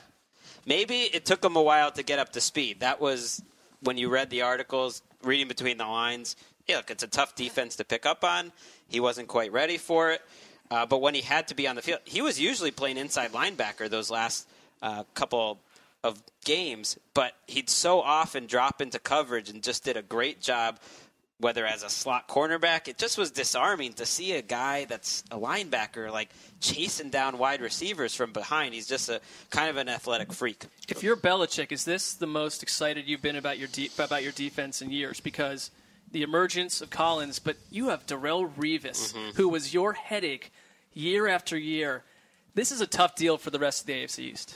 Maybe it took him a while to get up to speed. That was when you read the articles, reading between the lines. Yeah, look, it's a tough defense to pick up on. He wasn't quite ready for it. Uh, but when he had to be on the field, he was usually playing inside linebacker those last uh, couple of games, but he'd so often drop into coverage and just did a great job whether as a slot cornerback, it just was disarming to see a guy that's a linebacker like chasing down wide receivers from behind. He's just a kind of an athletic freak. If you're Belichick, is this the most excited you've been about your de- about your defense in years? Because the emergence of Collins, but you have Darrelle Revis, Mhm. who was your headache year after year. This is a tough deal for the rest of the AFC East.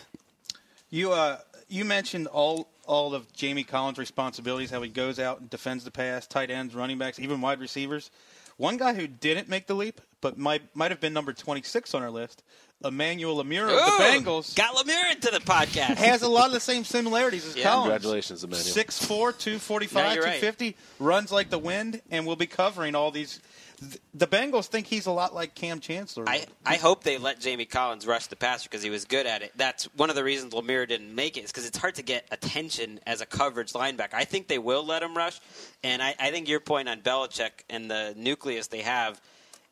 You uh, you mentioned all all of Jamie Collins' responsibilities, how he goes out and defends the pass, tight ends, running backs, even wide receivers. One guy who didn't make the leap, but might might have been number 26 on our list, Emmanuel Lamur of the Bengals. Got Lamur into the podcast. Has a lot of the same similarities as Yeah. Collins. Congratulations, Emmanuel. 6'4", 245, No, you're right. 250, runs like the wind, and we'll be covering all these. Th- The Bengals think he's a lot like Kam Chancellor. I, I hope they let Jamie Collins rush the passer because he was good at it. That's one of the reasons Lamur didn't make it is because it's hard to get attention as a coverage linebacker. I think they will let him rush, and I, I think your point on Belichick and the nucleus they have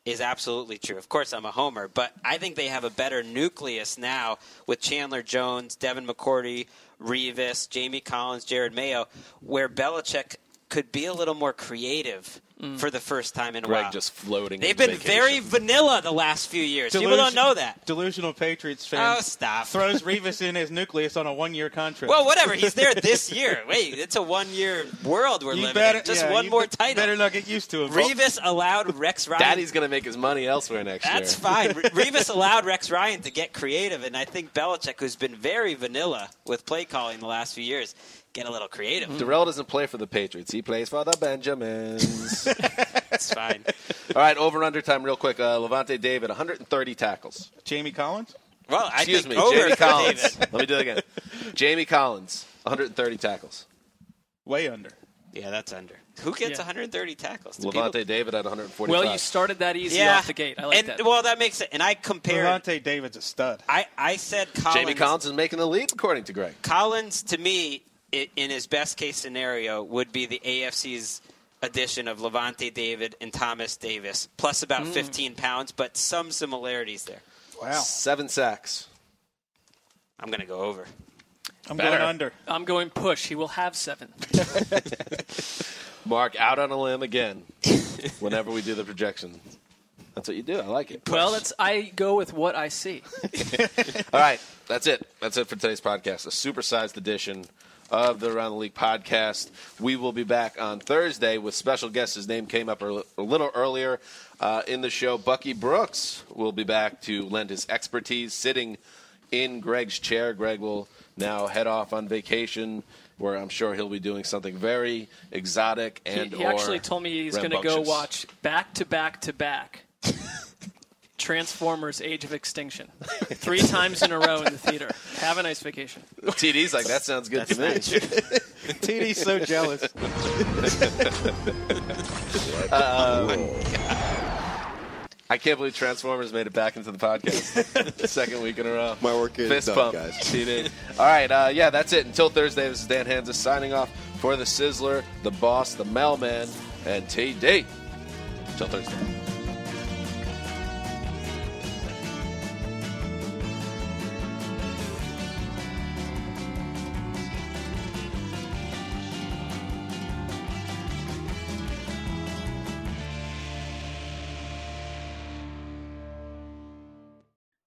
is absolutely true. Of course, I'm a homer, but I think they have a better nucleus now with Chandler Jones, Devin McCourty, Revis, Jamie Collins, Jerod Mayo, where Belichick could be a little more creative Mm. for the first time in a while. just floating. They've been vacation. very vanilla the last few years. People don't know that. Delusional Patriots fan. Oh, stop. Throws Revis in his nucleus on a one-year contract. Well, whatever. He's there this year. Wait, it's a one-year world we're You living better, in. Just yeah, one you more be- title. Better not get used to it. Revis allowed Rex Ryan. Daddy's going to make his money elsewhere next That's year. That's fine. Revis allowed Rex Ryan to get creative, and I think Belichick, who's been very vanilla with play calling the last few years, get a little creative. Darrelle doesn't play for the Patriots. He plays for the Benjamins. It's fine. All right, over under time, real quick. Uh, Lavonte David, 130 tackles. Jamie Collins. Well, I Excuse think me, over Jamie Collins. Let me do it again. Jamie Collins, 130 tackles. Way under. Yeah, that's under. Who gets Yeah. 130 tackles? Do Levante people- David at 145. Well, you started that easy Yeah, off the gate. I like and, that. Well, that makes it. And I compared. Lavonte David's a stud. I, I said Collins. Jamie Collins is making the leap, according to Greg. Collins, to me, i in his best case scenario, would be the AFC's addition of Lavonte David and Thomas Davis, plus about Mm. 15 pounds, but some similarities there. Wow. Seven sacks. I'm going to go over. I'm Better. going under. I'm going push. He will have seven. Mark out on a limb again whenever we do the projection. That's what you do. I like it. Well, that's I go with what I see. All right, that's it. That's it for today's podcast. A supersized edition of the Around the League podcast. We will be back on Thursday with special guest. His name came up a little earlier uh, in the show. Bucky Brooks will be back to lend his expertise, sitting in Greg's chair. Greg will now head off on vacation, where I'm sure he'll be doing something very exotic and he or actually told me he's going to go watch back to back to back Transformers: Age of Extinction three times in a row in the theater. Have a nice vacation. TD's like that sounds good to me. TD's so jealous. I can't believe Transformers made it back into the podcast. Second week in a row. My work is Fist done, pump. guys. TD. All right, uh, yeah, that's it. Until Thursday, this is Dan Hanzus signing off for the Sizzler, the Boss, the Mailman, and TD. Until Thursday.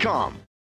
Stamps.com.